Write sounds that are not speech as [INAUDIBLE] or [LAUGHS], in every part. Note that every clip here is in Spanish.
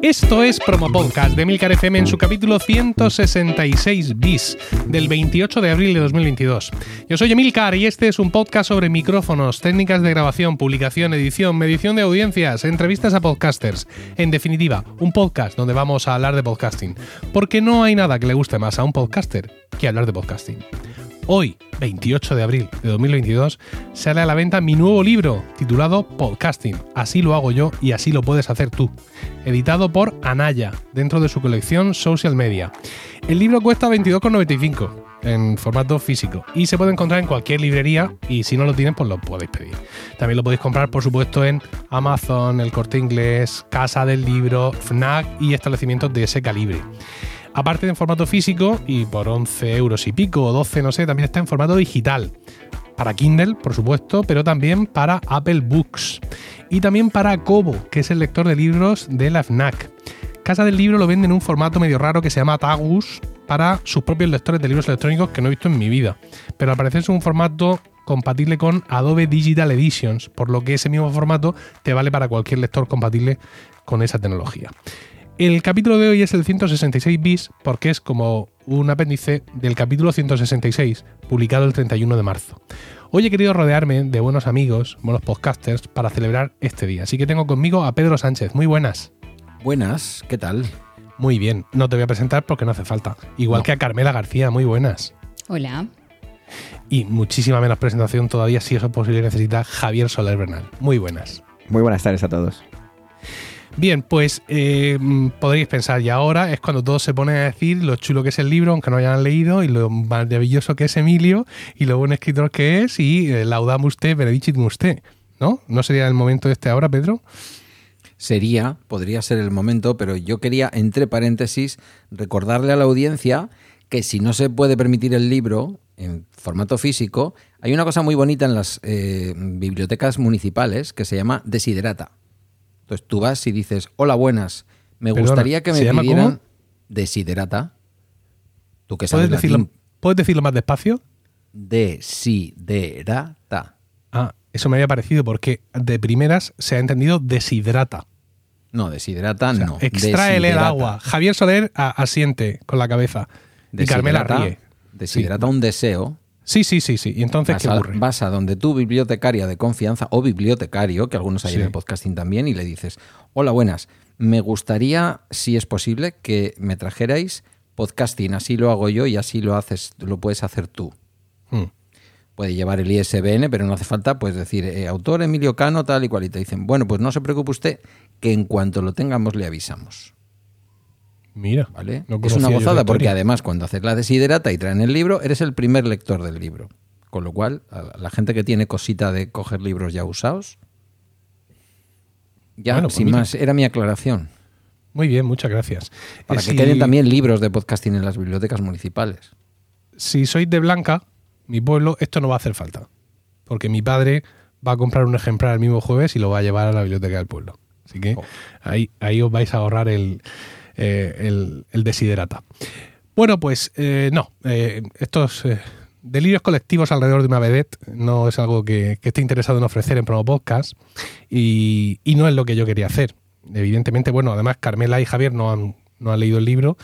Esto es Promo Podcast de Milcar FM en su capítulo 166 bis del 28 de abril de 2022. Yo soy Emilcar y este es un podcast sobre micrófonos, técnicas de grabación, publicación, edición, medición de audiencias, entrevistas a podcasters. En definitiva, un podcast donde vamos a hablar de podcasting. Porque no hay nada que le guste más a un podcaster que hablar de podcasting. Hoy, 28 de abril de 2022, sale a la venta mi nuevo libro titulado Podcasting. Así lo hago yo y así lo puedes hacer tú. Editado por Anaya, dentro de su colección Social Media. El libro cuesta 22,95 en formato físico y se puede encontrar en cualquier librería y si no lo tienen pues lo podéis pedir. También lo podéis comprar por supuesto en Amazon, el Corte Inglés, Casa del Libro, FNAC y establecimientos de ese calibre. Aparte en formato físico y por 11 euros y pico o 12, no sé, también está en formato digital. Para Kindle, por supuesto, pero también para Apple Books. Y también para Kobo, que es el lector de libros de la FNAC. Casa del Libro lo vende en un formato medio raro que se llama Tagus para sus propios lectores de libros electrónicos que no he visto en mi vida. Pero al parecer es un formato compatible con Adobe Digital Editions, por lo que ese mismo formato te vale para cualquier lector compatible con esa tecnología. El capítulo de hoy es el 166 bis porque es como un apéndice del capítulo 166, publicado el 31 de marzo. Hoy he querido rodearme de buenos amigos, buenos podcasters, para celebrar este día. Así que tengo conmigo a Pedro Sánchez. Muy buenas. Buenas, ¿qué tal? Muy bien. No te voy a presentar porque no hace falta. Igual No. que a Carmela García. Muy buenas. Hola. Y muchísima menos presentación todavía, si eso es posible, necesita Javier Soler Bernal. Muy buenas. Muy buenas tardes a todos. Bien, pues eh, mm, podréis pensar, y ahora es cuando todos se ponen a decir lo chulo que es el libro, aunque no hayan leído, y lo maravilloso que es Emilio, y lo buen escritor que es, y eh, usted, benedicit usted, ¿no? ¿No sería el momento este ahora, Pedro? Sería, podría ser el momento, pero yo quería, entre paréntesis, recordarle a la audiencia que si no se puede permitir el libro en formato físico, hay una cosa muy bonita en las eh, bibliotecas municipales que se llama Desiderata. Entonces tú vas y dices, hola, buenas, me Perdona, gustaría que me ¿se llama pidieran cómo? Desiderata. Tú que sabes ¿Puedes decirlo, latín. ¿Puedes decirlo más despacio? Desiderata. Ah, eso me había parecido porque de primeras se ha entendido deshidrata. No, O sea, no. extrae el agua. Javier Soler asiente con la cabeza. Y Carmela ríe. Desiderata un deseo. Sí, sí, sí, sí. ¿Y entonces Vas qué a, ocurre? vas a donde tu bibliotecaria de confianza o bibliotecario, que algunos hay Sí. en el podcasting también, y le dices, hola, buenas, me gustaría, si es posible, que me trajerais podcasting, así lo hago yo y así lo haces, lo puedes hacer tú. Hmm. Puede llevar el ISBN, pero no hace falta pues decir, eh, autor Emilio Cano, tal y cual, y te dicen, bueno, pues no se preocupe usted, que en cuanto lo tengamos le avisamos. Mira, ¿Vale? no es una gozada porque además cuando haces la desiderata y traen el libro, eres el primer lector del libro. Con lo cual, a la gente que tiene cosita de coger libros ya usados, ya, Bueno, pues sin mira. más, era mi aclaración. Muy bien, muchas gracias. Para Eh, que si- queden también libros de podcasting en las bibliotecas municipales. Si sois de Blanca, mi pueblo, esto no va a hacer falta. Porque mi padre va a comprar un ejemplar el mismo jueves y lo va a llevar a la biblioteca del pueblo. Así que Oh. ahí, ahí os vais a ahorrar el, eh, el, desiderata. Bueno, pues eh, no. eh, estos delirios colectivos alrededor de una vedette no es algo que, esté interesado en ofrecer en Promo Podcast y, no es lo que yo quería hacer. Evidentemente, bueno, además Carmela y Javier no han, no han leído el libro,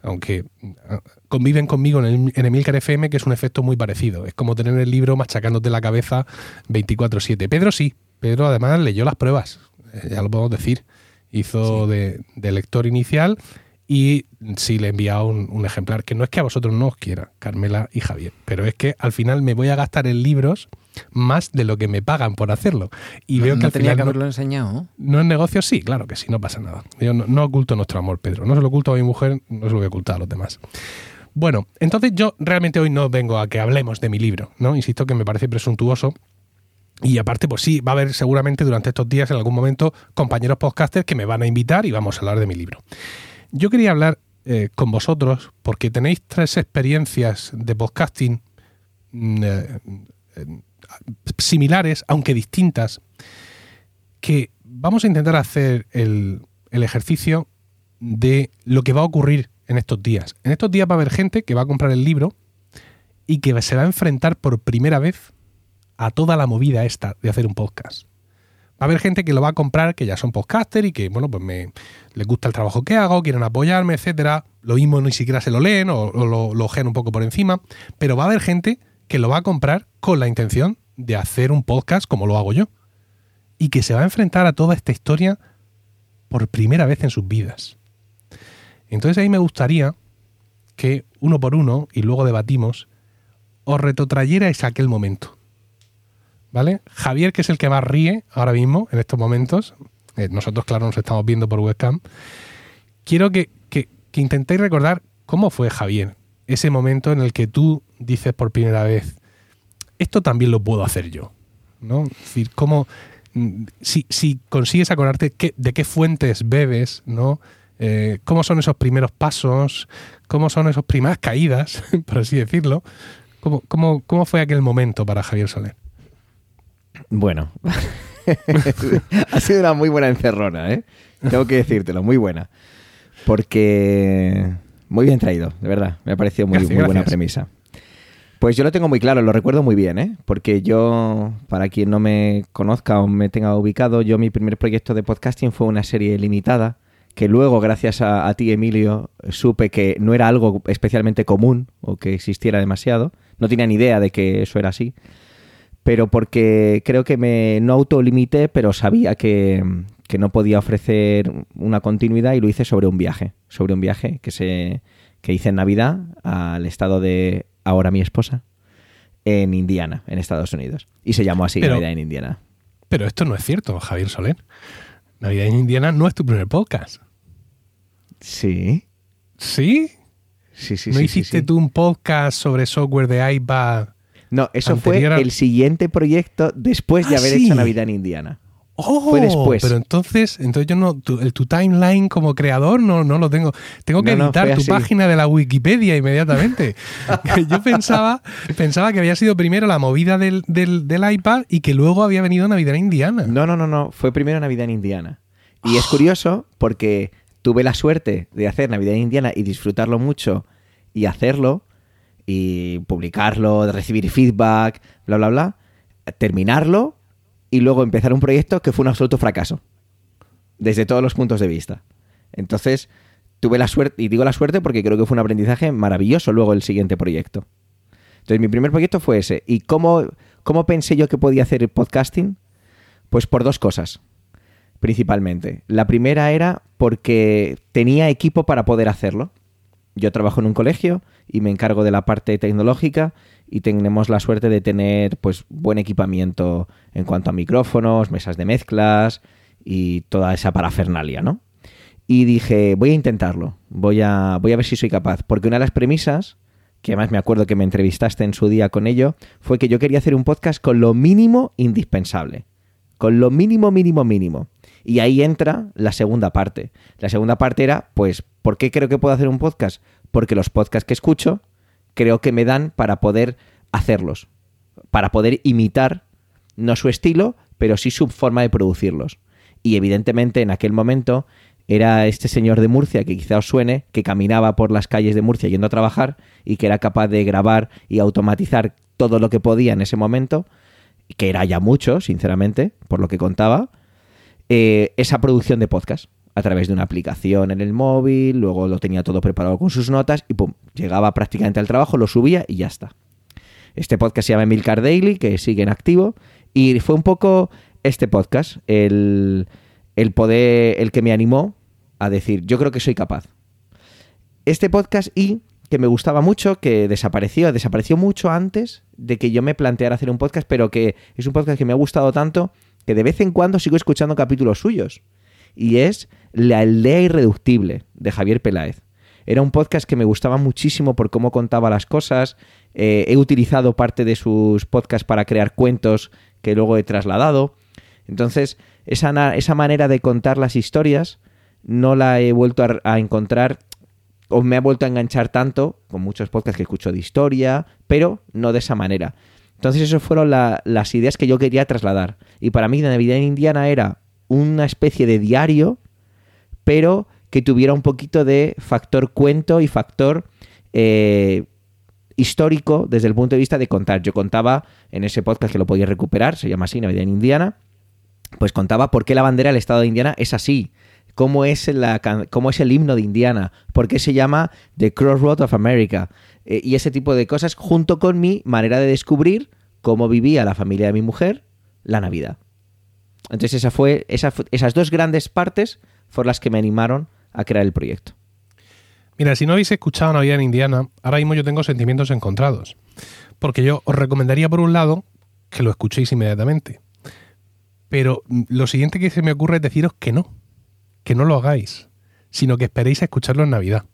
aunque ah, conviven conmigo en, el, en Emilcar FM, que es un efecto muy parecido. Es como tener el libro machacándote la cabeza 24-7. Pedro sí, Pedro además leyó las pruebas, ya lo podemos decir. Hizo de, de lector inicial y sí le he enviado un, un ejemplar, que no es que a vosotros no os quiera, Carmela y Javier, pero es que al final me voy a gastar en libros más de lo que me pagan por hacerlo. Y no veo que no al tenía final que no- haberlo enseñado. no es negocio, sí, claro que sí, no pasa nada. Yo no, no oculto nuestro amor, Pedro. No se lo oculto a mi mujer, no se lo voy a ocultar a los demás. Bueno, entonces yo realmente hoy no vengo a que hablemos de mi libro, ¿no? Insisto que me parece presuntuoso. Y aparte, pues sí, va a haber seguramente durante estos días, en algún momento, compañeros podcasters que me van a invitar y vamos a hablar de mi libro. Yo quería hablar eh, con vosotros porque tenéis tres experiencias de podcasting mm, eh, eh, similares, aunque distintas, que vamos a intentar hacer el, el ejercicio de lo que va a ocurrir en estos días. En estos días va a haber gente que va a comprar el libro y que se va a enfrentar por primera vez a toda la movida esta de hacer un podcast. Va a haber gente que lo va a comprar, que ya son podcaster y que, bueno, pues me, les gusta el trabajo que hago, quieren apoyarme, etcétera. Lo mismo ni siquiera se lo leen o, lo, lo un poco por encima. Pero va a haber gente que lo va a comprar con la intención de hacer un podcast como lo hago yo. Y que se va a enfrentar a toda esta historia por primera vez en sus vidas. Entonces ahí me gustaría que uno por uno, y luego debatimos, os retrotrayerais aquel momento. ¿Vale? Javier, que es el que más ríe ahora mismo, en estos momentos, eh, nosotros, claro, nos estamos viendo por webcam, quiero que, que, intentéis recordar cómo fue Javier, ese momento en el que tú dices por primera vez, esto también lo puedo hacer yo. ¿no? Cómo, mm, si, si consigues acordarte de qué fuentes bebes, ¿no? Eh, cómo son esos primeros pasos, cómo son esas primeras caídas, [LAUGHS] por así decirlo. ¿Cómo, cómo, cómo fue aquel momento para Javier Soler? Bueno, [LAUGHS] ha sido una muy buena encerrona, ¿eh? Tengo que decírtelo, muy buena. Porque muy bien traído, de verdad. Me ha parecido muy, muy buena premisa. Pues yo lo tengo muy claro, lo recuerdo muy bien, ¿eh? Porque yo, para quien no me conozca o me tenga ubicado, yo mi primer proyecto de podcasting fue una serie limitada que luego, gracias a, a, ti, Emilio, supe que no era algo especialmente común o que existiera demasiado. No tenía ni idea de que eso era así pero porque creo que me no autolimité, pero sabía que, no podía ofrecer una continuidad y lo hice sobre un viaje, sobre un viaje que se que hice en Navidad al estado de ahora mi esposa en Indiana, en Estados Unidos, y se llamó así Navidad en Indiana. Pero esto no es cierto, Javier Soler. Navidad en Indiana no es tu primer podcast. Sí. ¿Sí? Sí, sí, ¿No sí, hiciste sí, tú un podcast sobre software de iPad no, eso fue el siguiente proyecto después de ah, haber hecho Navidad en Indiana. Oh, fue después. Pero entonces, entonces yo no, tu, el, tu timeline como creador no, no lo tengo. Tengo que editar tu página de la Wikipedia inmediatamente. [LAUGHS] [LAUGHS] yo pensaba, pensaba que había sido primero la movida del, del, del, iPad y que luego había venido Navidad en Indiana. No, no, no, no. Fue primero Navidad en Indiana. Y es curioso porque tuve la suerte de hacer Navidad en Indiana y disfrutarlo mucho y hacerlo y publicarlo, recibir feedback, bla, bla, bla, terminarlo y luego empezar un proyecto que fue un absoluto fracaso, desde todos los puntos de vista. Entonces, tuve la suerte, y digo la suerte porque creo que fue un aprendizaje maravilloso luego el siguiente proyecto. Entonces, mi primer proyecto fue ese. ¿Y cómo, cómo pensé yo que podía hacer el podcasting? Pues por dos cosas, principalmente. La primera era porque tenía equipo para poder hacerlo. Yo trabajo en un colegio y me encargo de la parte tecnológica y tenemos la suerte de tener pues buen equipamiento en cuanto a micrófonos, mesas de mezclas y toda esa parafernalia, ¿no? Y dije, voy a intentarlo, voy a, voy a ver si soy capaz, porque una de las premisas, que además me acuerdo que me entrevistaste en su día con ello, fue que yo quería hacer un podcast con lo mínimo indispensable, con lo mínimo, mínimo, mínimo. Y ahí entra la segunda parte. La segunda parte era, pues, ¿por qué creo que puedo hacer un podcast? Porque los podcasts que escucho creo que me dan para poder hacerlos, para poder imitar no su estilo, pero sí su forma de producirlos. Y evidentemente en aquel momento era este señor de Murcia, que quizá os suene, que caminaba por las calles de Murcia yendo a trabajar y que era capaz de grabar y automatizar todo lo que podía en ese momento, que era ya mucho, sinceramente, por lo que contaba, eh, esa producción de podcast a través de una aplicación en el móvil, luego lo tenía todo preparado con sus notas y pum, llegaba prácticamente al trabajo, lo subía y ya está. Este podcast se llama Milcar Daily, que sigue en activo, y fue un poco este podcast el, el poder, el que me animó a decir, yo creo que soy capaz. Este podcast y que me gustaba mucho, que desapareció, desapareció mucho antes de que yo me planteara hacer un podcast, pero que es un podcast que me ha gustado tanto que de vez en cuando sigo escuchando capítulos suyos. Y es La aldea irreductible de Javier Peláez. Era un podcast que me gustaba muchísimo por cómo contaba las cosas. Eh, he utilizado parte de sus podcasts para crear cuentos que luego he trasladado. Entonces, esa, esa manera de contar las historias no la he vuelto a, encontrar o me ha vuelto a enganchar tanto con muchos podcasts que escucho de historia, pero no de esa manera. Entonces, esas fueron las ideas que yo quería trasladar. Y para mí, la Navidad en Indiana era una especie de diario, pero que tuviera un poquito de factor cuento y factor eh, histórico desde el punto de vista de contar. Yo contaba en ese podcast que lo podía recuperar, se llama así, Navidad en Indiana, pues contaba por qué la bandera del estado de Indiana es así, cómo es, cómo es el himno de Indiana, por qué se llama The Crossroad of America eh, y ese tipo de cosas, junto con mi manera de descubrir cómo vivía la familia de mi mujer la Navidad. Entonces esa fue, esas dos grandes partes fueron las que me animaron a crear el proyecto. Mira, si no habéis escuchado Navidad en Indiana, ahora mismo yo tengo sentimientos encontrados. Porque yo os recomendaría, por un lado, que lo escuchéis inmediatamente. Pero lo siguiente que se me ocurre es deciros que no, que no lo hagáis, sino que esperéis a escucharlo en Navidad.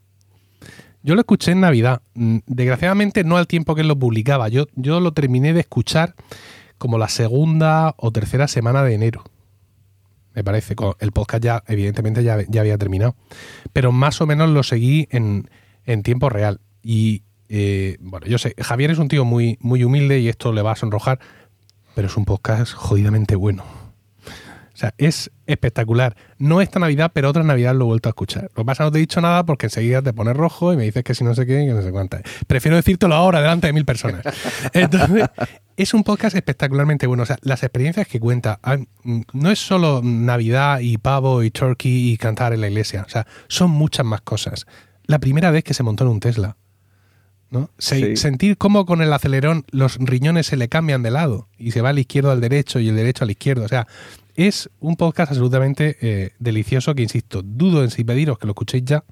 Yo lo escuché en Navidad, mm, desgraciadamente no al tiempo que lo publicaba, yo, yo lo terminé de escuchar como la segunda o tercera semana de enero me parece. El podcast ya, evidentemente, ya, ya había terminado. Pero más o menos lo seguí en, tiempo real. Y eh, bueno, yo sé, Javier es un tío muy, muy humilde y esto le va a sonrojar, pero es un podcast jodidamente bueno. O sea, es espectacular. No esta Navidad, pero otra Navidad lo he vuelto a escuchar. Lo que pasa no te he dicho nada porque enseguida te pones rojo y me dices que si no sé qué, que no sé cuánta. Prefiero decírtelo ahora delante de mil personas. [LAUGHS] Entonces, es un podcast espectacularmente bueno. O sea, las experiencias que cuenta ah, mm, no es solo Navidad y pavo y turkey y cantar en la iglesia. O sea, son muchas más cosas. La primera vez que se montó en un Tesla. ¿no? Sentir cómo con el acelerón los riñones se le cambian de lado y se va al izquierdo al derecho y el derecho al izquierdo. O sea, es un podcast absolutamente eh, delicioso que, insisto, dudo en si pediros que lo escuchéis ya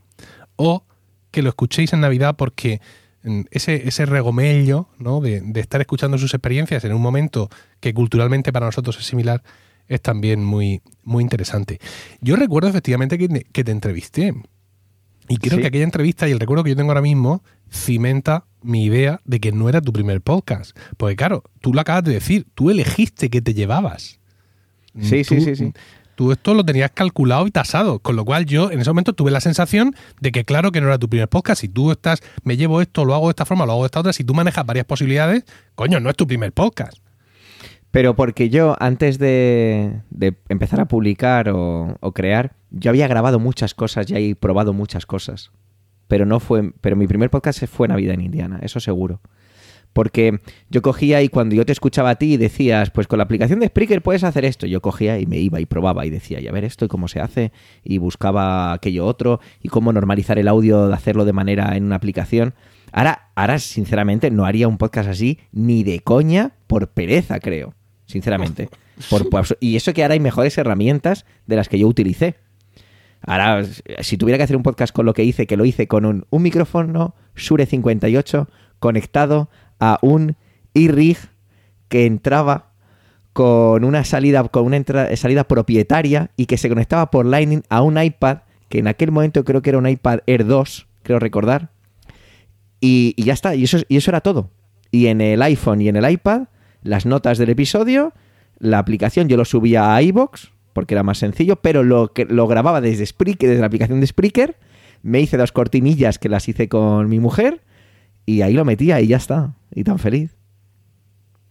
o que lo escuchéis en Navidad porque mm, ese, ese regomello ¿no? de, estar escuchando sus experiencias en un momento que culturalmente para nosotros es similar es también muy, muy interesante. Yo recuerdo efectivamente que, te entrevisté y creo que aquella entrevista y el recuerdo que yo tengo ahora mismo cimenta mi idea de que no era tu primer podcast. Porque claro, tú lo acabas de decir, tú elegiste que te llevabas. Sí, sí, sí, sí. Tú esto lo tenías calculado y tasado, con lo cual yo en ese momento tuve la sensación de que claro que no era tu primer podcast. Si tú estás, me llevo esto, lo hago de esta forma, lo hago de esta otra, si tú manejas varias posibilidades, coño, no es tu primer podcast. Pero porque yo, antes de, empezar a publicar o, o, crear, yo había grabado muchas cosas y he probado muchas cosas. Pero no fue. Pero mi primer podcast fue Navidad en Indiana, eso seguro. Porque yo cogía y cuando yo te escuchaba a ti y decías, pues con la aplicación de Spreaker puedes hacer esto, yo cogía y me iba y probaba y decía, ya ver esto y cómo se hace, y buscaba aquello otro, y cómo normalizar el audio de hacerlo de manera en una aplicación. Ahora, ahora, sinceramente, no haría un podcast así ni de coña por pereza, creo. Sinceramente. [LAUGHS] Por, y eso que ahora hay mejores herramientas de las que yo utilicé. Ahora, si tuviera que hacer un podcast con lo que hice, que lo hice con un, un micrófono Shure 58 conectado a un iRig que entraba con una salida, con una salida propietaria y que se conectaba por Lightning a un iPad, que en aquel momento creo que era un iPad Air 2, creo recordar. Y, ya está, y eso, y eso era todo. Y en el iPhone y en el iPad, las notas del episodio, la aplicación yo lo subía a iBox, porque era más sencillo, pero lo, que, lo grababa desde Spreaker, desde la aplicación de Spreaker, me hice dos cortinillas que las hice con mi mujer, y ahí lo metía y ya está. Y tan feliz.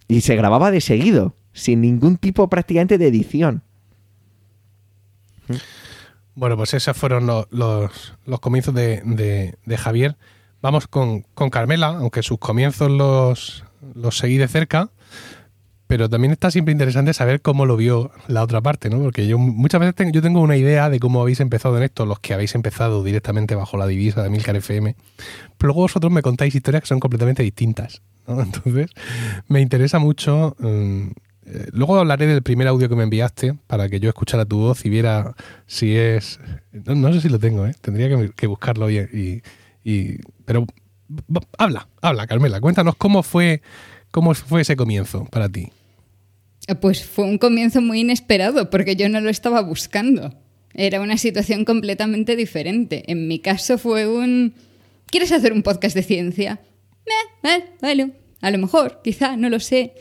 Y se grababa de seguido, sin ningún tipo prácticamente de edición. Bueno, pues esos fueron los, los, comienzos de, de, Javier. Vamos con, con, Carmela, aunque sus comienzos los, los seguí de cerca. Pero también está siempre interesante saber cómo lo vio la otra parte, ¿no? Porque yo muchas veces yo tengo una idea de cómo habéis empezado en esto, los que habéis empezado directamente bajo la divisa de Milcar FM. Pero luego vosotros me contáis historias que son completamente distintas, ¿no? [LAUGHS] Entonces, me interesa mucho. Mm, eh, luego hablaré del primer audio que me enviaste para que yo escuchara tu voz y viera si es. No, sé si lo tengo, ¿eh? Tendría que, buscarlo bien. Y, y, pero habla, habla, Carmela. Cuéntanos cómo fue ¿Cómo fue ese comienzo para ti? Pues fue un comienzo muy inesperado porque yo no lo estaba buscando. Era una situación completamente diferente. En mi caso fue un... ¿Quieres hacer un podcast de ciencia? Eh, eh, vale, a lo mejor, quizá, no lo sé.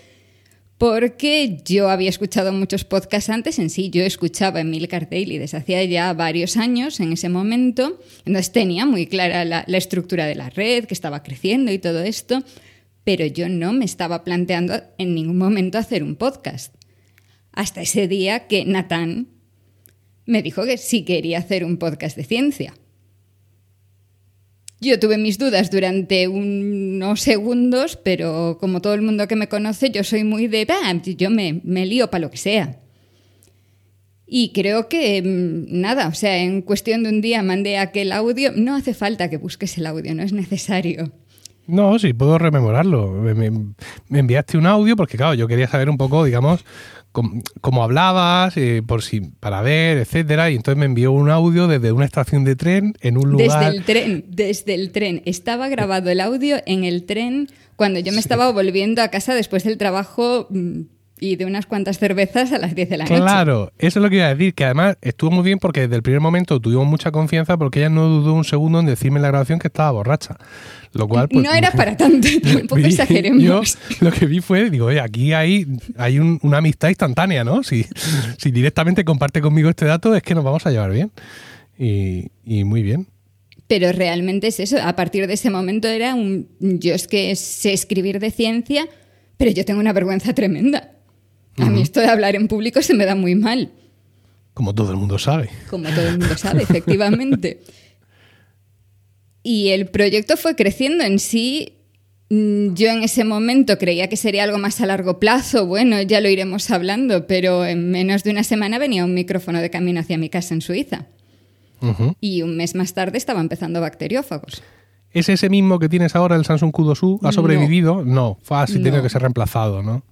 Porque yo había escuchado muchos podcasts antes en sí. Yo escuchaba Emilcar Daily desde hacía ya varios años en ese momento. Entonces tenía muy clara la estructura de la red, que estaba creciendo y todo esto pero yo no me estaba planteando en ningún momento hacer un podcast. Hasta ese día que Natán me dijo que sí quería hacer un podcast de ciencia. Yo tuve mis dudas durante unos segundos, pero como todo el mundo que me conoce, yo soy muy de, "Bah, yo me, me lío para lo que sea. Y creo que mm, nada, o sea, en cuestión de un día mandé aquel audio, no hace falta que busques el audio, no es necesario. No, sí, puedo rememorarlo. Me, me- me enviaste un audio porque, claro, yo quería saber un poco, digamos, cómo, cómo hablabas, eh, por si, para ver, etcétera. Y entonces me envió un audio desde una estación de tren en un Desde lugar. el tren, desde el tren. Estaba grabado el audio en el tren cuando yo me estaba volviendo a casa después del trabajo mm, y de unas cuantas cervezas a las 10 de la noche. Claro, eso es lo que iba a decir, que además estuvo muy bien porque desde el primer momento tuvimos mucha confianza porque ella no dudó un segundo en decirme en la grabación que estaba borracha. Lo cual, pues, no era [LAUGHS] para tanto, [LAUGHS] tampoco vi- exageremos. Yo lo que vi fue, digo, oye, aquí hay, hay un- una amistad instantánea, ¿no? Si, si directamente comparte conmigo este dato, es que nos vamos a llevar bien. Y, y muy bien. Pero realmente es eso. A partir de ese momento era un. Yo es que sé escribir de ciencia, pero yo tengo una vergüenza tremenda. A mí esto de hablar en público se me da muy mal, Como todo el mundo sabe. como todo el mundo sabe, efectivamente. Y el proyecto fue creciendo en sí. mm, Yo en ese momento creía que sería algo más a largo plazo. Bueno, ya lo iremos hablando, pero en menos de una semana venía un micrófono de camino hacia mi casa en Suiza. Y un mes más tarde estaba empezando bacteriófagos. ¿Es ese mismo que tienes ahora, el Samsung Q2U? ¿Ha No. sobrevivido? No, fue así, No. tiene que ser reemplazado, ¿no?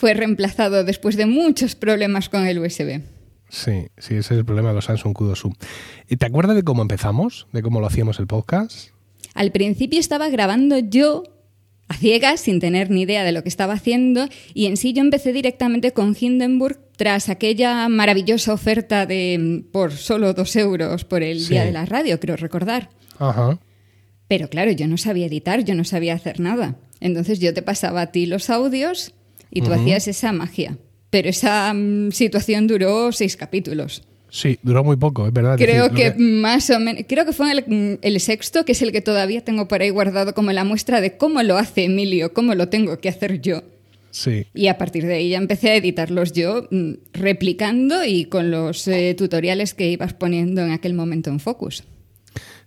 Fue reemplazado después de muchos problemas con el USB. Sí, sí, ese es el problema de los Samsung Q2U. ¿Y ¿Te acuerdas de cómo empezamos? ¿De cómo lo hacíamos el podcast? Al principio estaba grabando yo a ciegas, sin tener ni idea de lo que estaba haciendo, y en sí yo empecé directamente con Hindenburg tras aquella maravillosa oferta de mm, por solo dos euros por el Sí. día de la radio, creo recordar. Ajá. Pero claro, yo no sabía editar, yo no sabía hacer nada. Entonces yo te pasaba a ti los audios y tú hacías esa magia. Pero esa mm, situación duró seis capítulos. Sí, duró muy poco, es verdad. Es Creo decir, lo que más o menos, creo que fue el, el sexto, que es el que todavía tengo por ahí guardado como la muestra de cómo lo hace Emilio, cómo lo tengo que hacer yo. Sí, Y a partir de ahí ya empecé a editarlos yo, mm, replicando y con los eh, tutoriales que ibas poniendo en aquel momento en Focus.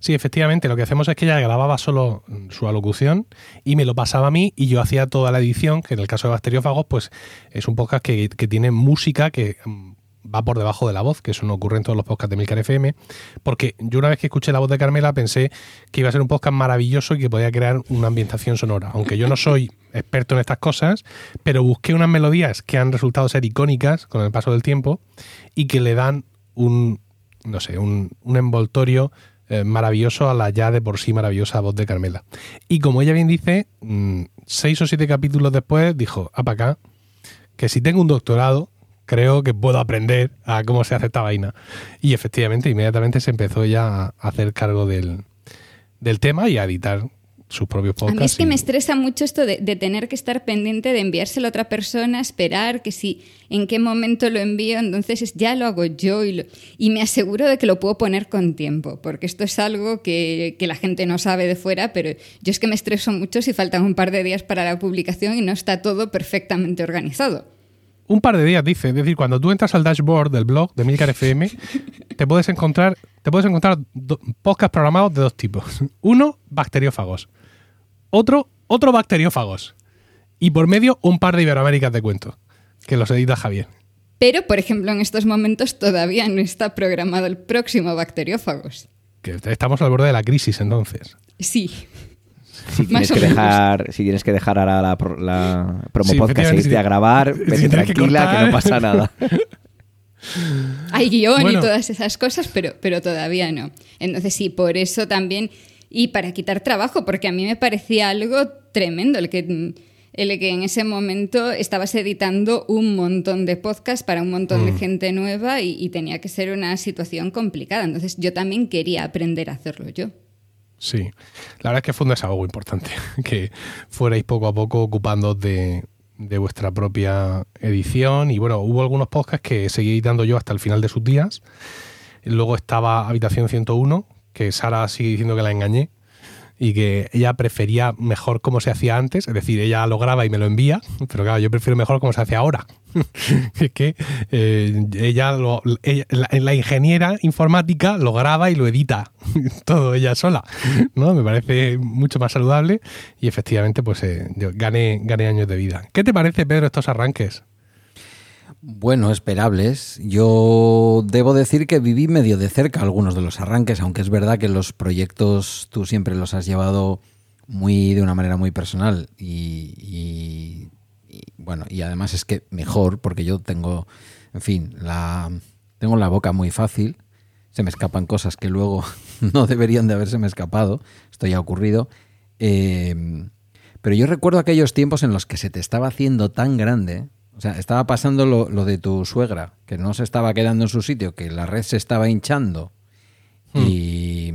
Sí, efectivamente, lo que hacemos es que ella grababa solo su alocución y me lo pasaba a mí y yo hacía toda la edición, que en el caso de Bacteriófagos, pues es un podcast que, que tiene música que mm, va por debajo de la voz, que eso no ocurre en todos los podcasts de Milcar FM, porque yo una vez que escuché la voz de Carmela pensé que iba a ser un podcast maravilloso y que podía crear una ambientación sonora. Aunque yo no soy [LAUGHS] experto en estas cosas, pero busqué unas melodías que han resultado ser icónicas con el paso del tiempo y que le dan un, no sé, un, un envoltorio eh, maravilloso a la ya de por sí maravillosa voz de Carmela. Y como ella bien dice, mm, seis o siete capítulos después dijo, a para acá, que si tengo un doctorado, creo que puedo aprender a cómo se hace esta vaina. Y efectivamente, inmediatamente se empezó ya a hacer cargo del, del tema y a editar sus propios A podcasts. mí es que y- me estresa mucho esto de, de tener que estar pendiente de enviárselo a otra persona, esperar que si en qué momento lo envío, entonces es- ya lo hago yo y, lo- y me aseguro de que lo puedo poner con tiempo, porque esto es algo que, que la gente no sabe de fuera, pero yo es que me estreso mucho si faltan un par de días para la publicación y no está todo perfectamente organizado. un par de días, dice. Es decir, cuando tú entras al dashboard del blog de Milcar FM, [LAUGHS] te puedes encontrar, te puedes encontrar podcasts programados de dos tipos. [LAUGHS] Uno, bacteriófagos. Otro, otro bacteriófagos. Y por medio, un par de Iberoaméricas de cuentos, que los edita Javier. Pero, por ejemplo, en estos momentos todavía no está programado el próximo Bacteriófagos. Que estamos al borde de la crisis entonces. Sí. Si tienes, que dejar, si tienes que dejar ahora la, pro- la promo Sí, podcast e efectivamente, irte sí. a grabar, vete tranquila que, no pasa nada. Hay guion Bueno. y todas esas cosas, pero, pero todavía no. Entonces sí, por eso también, y para quitar trabajo, porque a mí me parecía algo tremendo el que, el que en ese momento estabas editando un montón de podcasts para un montón de gente nueva y, y tenía que ser una situación complicada. Entonces yo también quería aprender a hacerlo yo. Sí, la verdad es que fue un desahogo importante, [LAUGHS] que fuerais poco a poco ocupando de, de vuestra propia edición. Y bueno, hubo algunos podcasts que seguí editando yo hasta el final de sus días. Luego estaba Habitación 101, que Sara sigue diciendo que la engañé. y que ella prefería mejor como se hacía antes, es decir, ella lo graba y me lo envía, pero claro, yo prefiero mejor como se hace ahora. [LAUGHS] es que eh, ella, lo, la, ingeniera informática lo graba y lo edita [LAUGHS] todo ella sola, ¿no? Me parece mucho más saludable y efectivamente pues eh, gane, gane años de vida. ¿Qué te parece, Pedro, estos arranques? Bueno, esperables. Yo debo decir que viví medio de cerca algunos de los arranques, aunque es verdad que los proyectos tú siempre los has llevado muy de una manera muy personal y, bueno, y además es que mejor porque yo tengo, en fin, la tengo la boca muy fácil, se me escapan cosas que luego [LAUGHS] no deberían de haberse me escapado, esto ya ha ocurrido. Eh, pero yo recuerdo aquellos tiempos en los que se te estaba haciendo tan grande o sea, estaba pasando lo, de tu suegra, que no se estaba quedando en su sitio, que la red se estaba hinchando. Hmm. Y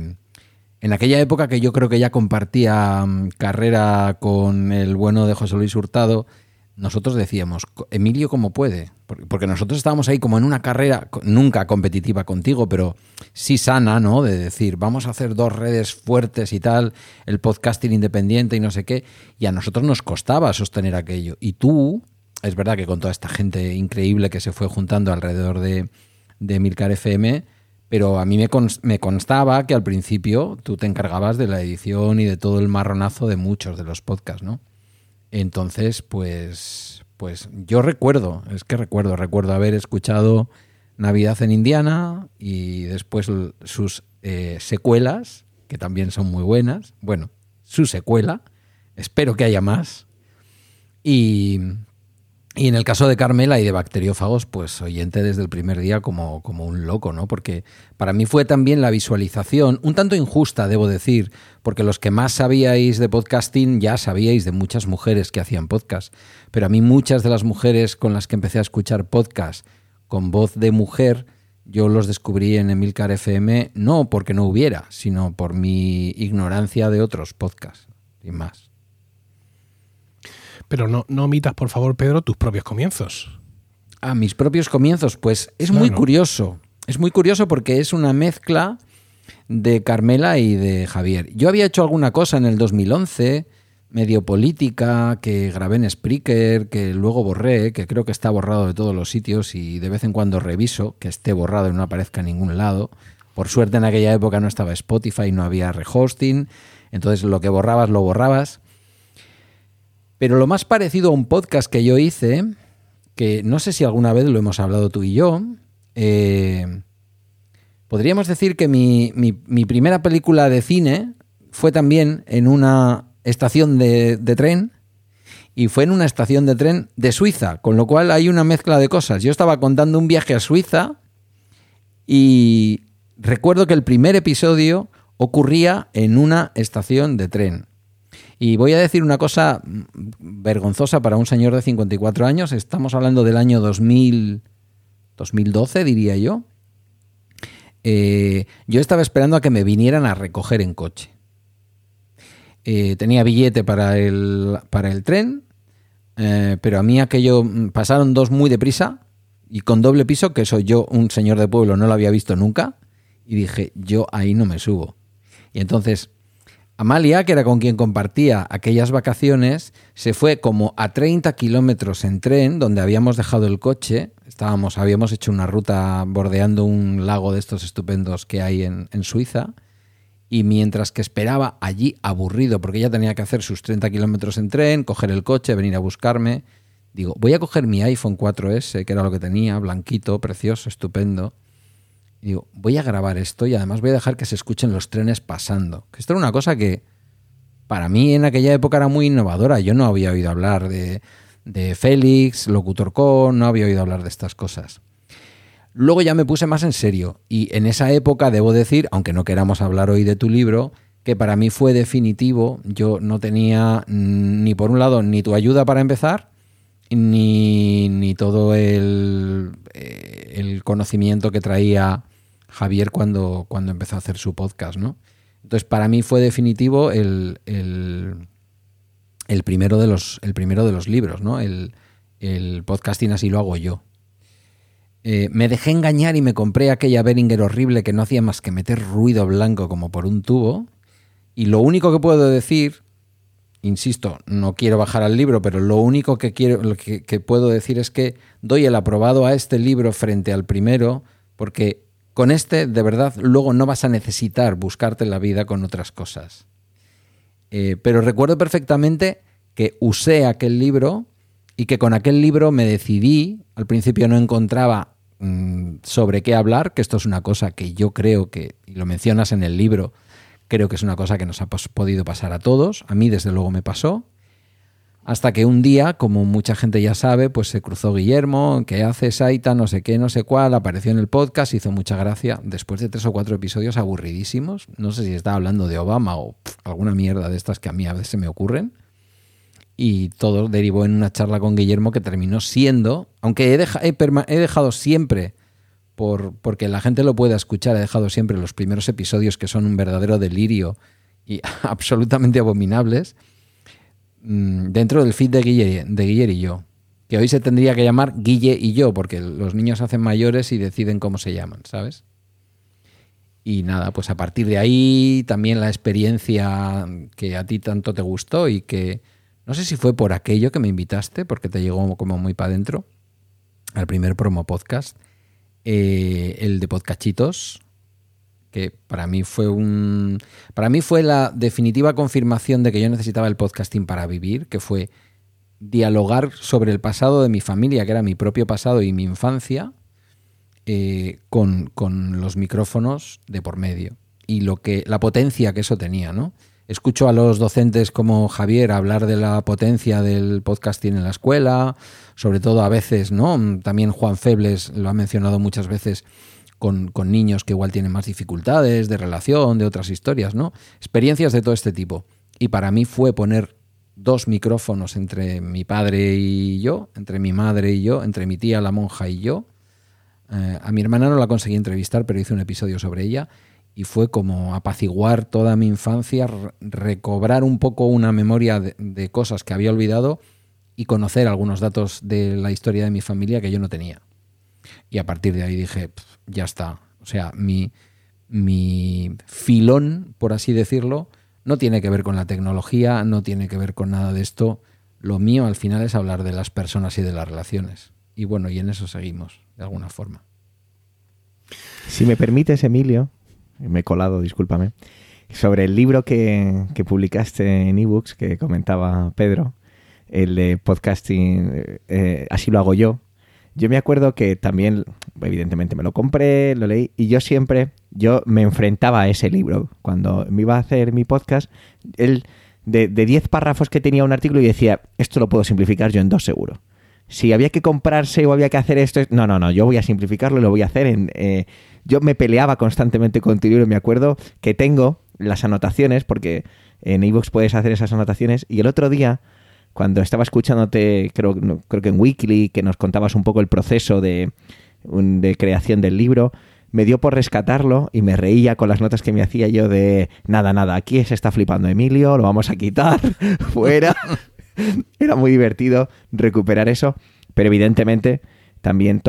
en aquella época que yo creo que ya compartía mm, carrera con el bueno de José Luis Hurtado, nosotros decíamos, Emilio, ¿cómo puede? Porque nosotros estábamos ahí como en una carrera, nunca competitiva contigo, pero sí sana, ¿no? De decir, vamos a hacer dos redes fuertes y tal, el podcasting independiente y no sé qué. Y a nosotros nos costaba sostener aquello. Y tú, es verdad que con toda esta gente increíble que se fue juntando alrededor de, de Milcar FM, pero a mí me, me, constaba que al principio tú te encargabas de la edición y de todo el marronazo de muchos de los podcasts, ¿no? Entonces, pues, pues yo recuerdo, es que recuerdo, recuerdo haber escuchado Navidad en Indiana y después sus eh, secuelas, que también son muy buenas, bueno, su secuela, espero que haya más. Y, y en el caso de Carmela y de bacteriófagos, pues oyente desde el primer día como, como, un loco, ¿no? Porque para mí fue también la visualización, un tanto injusta, debo decir, porque los que más sabíais de podcasting ya sabíais de muchas mujeres que hacían podcast. Pero a mí muchas de las mujeres con las que empecé a escuchar podcast con voz de mujer, yo los descubrí en Emilcar FM no porque no hubiera, sino por mi ignorancia de otros podcasts, y más. Pero no, no omitas, por favor, Pedro, tus propios comienzos. A mis propios comienzos, pues es muy curioso. Es muy curioso porque es una mezcla de Carmela y de Javier. Yo había hecho alguna cosa en el 2011, medio política, que grabé en Spreaker, que luego borré, que creo que está borrado de todos los sitios y de vez en cuando reviso que esté borrado y no aparezca en ningún lado. Por suerte en aquella época no estaba Spotify, no había rehosting, entonces lo que borrabas lo borrabas. Pero lo más parecido a un podcast que yo hice, que no sé si alguna vez lo hemos hablado tú y yo, eh, podríamos decir que mi, primera película de cine fue también en una estación de, de tren y fue en una estación de tren de Suiza, con lo cual hay una mezcla de cosas. Yo estaba contando un viaje a Suiza y recuerdo que el primer episodio ocurría en una estación de tren. Y voy a decir una cosa vergonzosa para un señor de 54 años. Estamos hablando del año 2000, 2012, diría yo. Eh, yo estaba esperando a que me vinieran a recoger en coche. Eh, tenía billete para el, para el tren, eh, pero a mí aquello mm, pasaron dos muy deprisa y con doble piso, que soy yo, un señor de pueblo, no lo había visto nunca, y dije, yo ahí no me subo. Y entonces Amalia, que era con quien compartía aquellas vacaciones, se fue como a 30 kilómetros en tren, donde habíamos dejado el coche. Estábamos, habíamos hecho una ruta bordeando un lago de estos estupendos que hay en, en Suiza. Y mientras que esperaba allí aburrido, porque ella tenía que hacer sus 30 kilómetros en tren, coger el coche, venir a buscarme, digo, voy a coger mi iPhone 4S, que era lo que tenía, blanquito, precioso, estupendo y digo, voy a grabar esto y además voy a dejar que se escuchen los trenes pasando. Que esto era una cosa que para mí en aquella época era muy innovadora. Yo no había oído hablar de, de Félix, Locutor Con, no había oído hablar de estas cosas. Luego ya me puse más en serio y en esa época debo decir, aunque no queramos hablar hoy de tu libro, que para mí fue definitivo. Yo no tenía ni por un lado ni tu ayuda para empezar, ni, ni todo el, eh, el conocimiento que traía Javier cuando, cuando empezó a hacer su podcast, ¿no? Entonces, para mí fue definitivo el, el, primero, de los, el primero de los libros, ¿no? El, podcasting así lo hago yo. Eh, me dejé engañar y me compré aquella Behringer horrible que no hacía más que meter ruido blanco como por un tubo. Y lo único que puedo decir, insisto, no quiero bajar al libro, pero lo único que, quiero, lo que puedo decir es que doy el aprobado a este libro frente al primero, porque con este, de verdad, luego no vas a necesitar buscarte la vida con otras cosas. Eh, pero recuerdo perfectamente que usé aquel libro y que con aquel libro me decidí, al principio no encontraba mm, sobre qué hablar, que esto es una cosa que yo creo que, y lo mencionas en el libro, creo que es una cosa que nos ha podido pasar a todos, a mí desde luego me pasó, hasta que un día, como mucha gente ya sabe, pues se cruzó Guillermo, que hace Saita, no sé qué, no sé cuál, apareció en el podcast, hizo mucha gracia, después de tres o cuatro episodios aburridísimos, no sé si estaba hablando de Obama o alguna mierda de estas que a mí a veces me ocurren, y todo derivó en una charla con Guillermo que terminó siendo, aunque he, dejado siempre, por, porque la gente lo pueda escuchar, he dejado siempre los primeros episodios que son un verdadero delirio y [LAUGHS] absolutamente abominables, dentro del feed de Guille, de y yo, que hoy se tendría que llamar Guille y yo, porque los niños hacen mayores y deciden cómo se llaman, ¿sabes? Y nada, pues a partir de ahí también la experiencia que a ti tanto te gustó y que no sé si fue por aquello que me invitaste, porque te llegó como muy para adentro, al primer promo podcast, eh, el de Podcachitos, que para mí fue un para mí fue la definitiva confirmación de que yo necesitaba el podcasting para vivir, que fue dialogar sobre el pasado de mi familia, que era mi propio pasado y mi infancia, eh, con, con, los micrófonos de por medio y lo que la potencia que eso tenía, ¿no? Escucho a los docentes como Javier hablar de la potencia del podcasting en la escuela, sobre todo a veces, ¿no? También Juan Febles lo ha mencionado muchas veces con, niños que igual tienen más dificultades de relación, de otras historias, ¿no? Experiencias de todo este tipo. Y para mí fue poner dos micrófonos entre mi padre y yo, entre mi madre y yo, entre mi tía la monja y yo. Eh, a mi hermana no la conseguí entrevistar, pero hice un episodio sobre ella y fue como apaciguar toda mi infancia, recobrar un poco una memoria de, de, cosas que había olvidado y conocer algunos datos de la historia de mi familia que yo no tenía. Y a partir de ahí dije, ya está. O sea, mi, mi filón, por así decirlo, no tiene que ver con la tecnología, no tiene que ver con nada de esto. Lo mío al final es hablar de las personas y de las relaciones. Y bueno, y en eso seguimos, de alguna forma. Si me permites, Emilio, me he colado, discúlpame, sobre el libro que, publicaste en ebooks que comentaba Pedro, el de podcasting, eh, así lo hago yo, yo me acuerdo que también, evidentemente me lo compré, lo leí, y yo siempre, yo me enfrentaba a ese libro. Cuando me iba a hacer mi podcast, él, de 10 párrafos que tenía un artículo, y decía, esto lo puedo simplificar yo en dos seguro. Si había que comprarse o había que hacer esto, no, no, no, yo voy a simplificarlo y lo voy a hacer en... Eh, yo me peleaba constantemente con tu libro, me acuerdo que tengo las anotaciones, porque en iVoox puedes hacer esas anotaciones, y el otro día cuando estaba escuchándote, creo, creo que en Weekly, que nos contabas un poco el proceso de, creación del libro, me dio por rescatarlo y me reía con las notas que me hacía yo de nada, nada, aquí se está flipando Emilio, lo vamos a quitar, [LAUGHS] fuera. [LAUGHS] Era muy divertido recuperar eso, pero evidentemente también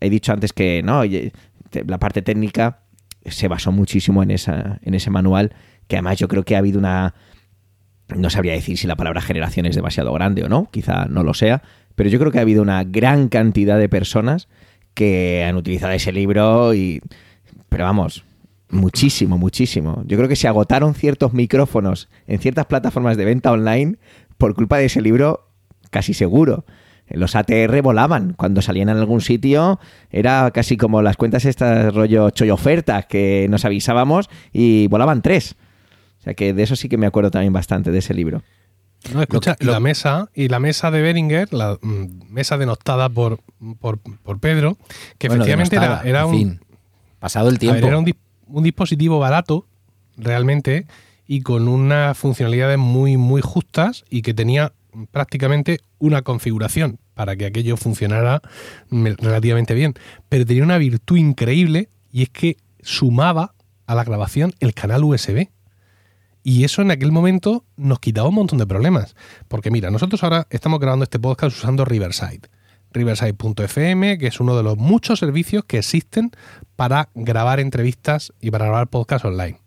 he dicho antes que no, la parte técnica se basó muchísimo en, esa, en ese manual, que además yo creo que ha habido una, no sabría decir si la palabra generación es demasiado grande o no, quizá no lo sea, pero yo creo que ha habido una gran cantidad de personas que han utilizado ese libro y... Pero vamos, muchísimo, muchísimo. Yo creo que se agotaron ciertos micrófonos en ciertas plataformas de venta online por culpa de ese libro, casi seguro. Los ATR volaban. Cuando salían en algún sitio, era casi como las cuentas estas rollo choy ofertas que nos avisábamos y volaban tres. O sea que de eso sí que me acuerdo también bastante, de ese libro. No, escucha, la mesa y la mesa de Beringer, la mm, mesa denostada por, por, Pedro, que efectivamente era, un. pasado el tiempo. era un, dispositivo barato, realmente, y con unas funcionalidades muy, muy justas y que tenía prácticamente una configuración para que aquello funcionara relativamente bien. Pero tenía una virtud increíble y es que sumaba a la grabación el canal USB. Y eso en aquel momento nos quitaba un montón de problemas. Porque mira, nosotros ahora estamos grabando este podcast usando Riverside. Riverside.fm, que es uno de los muchos servicios que existen para grabar entrevistas y para grabar podcasts online.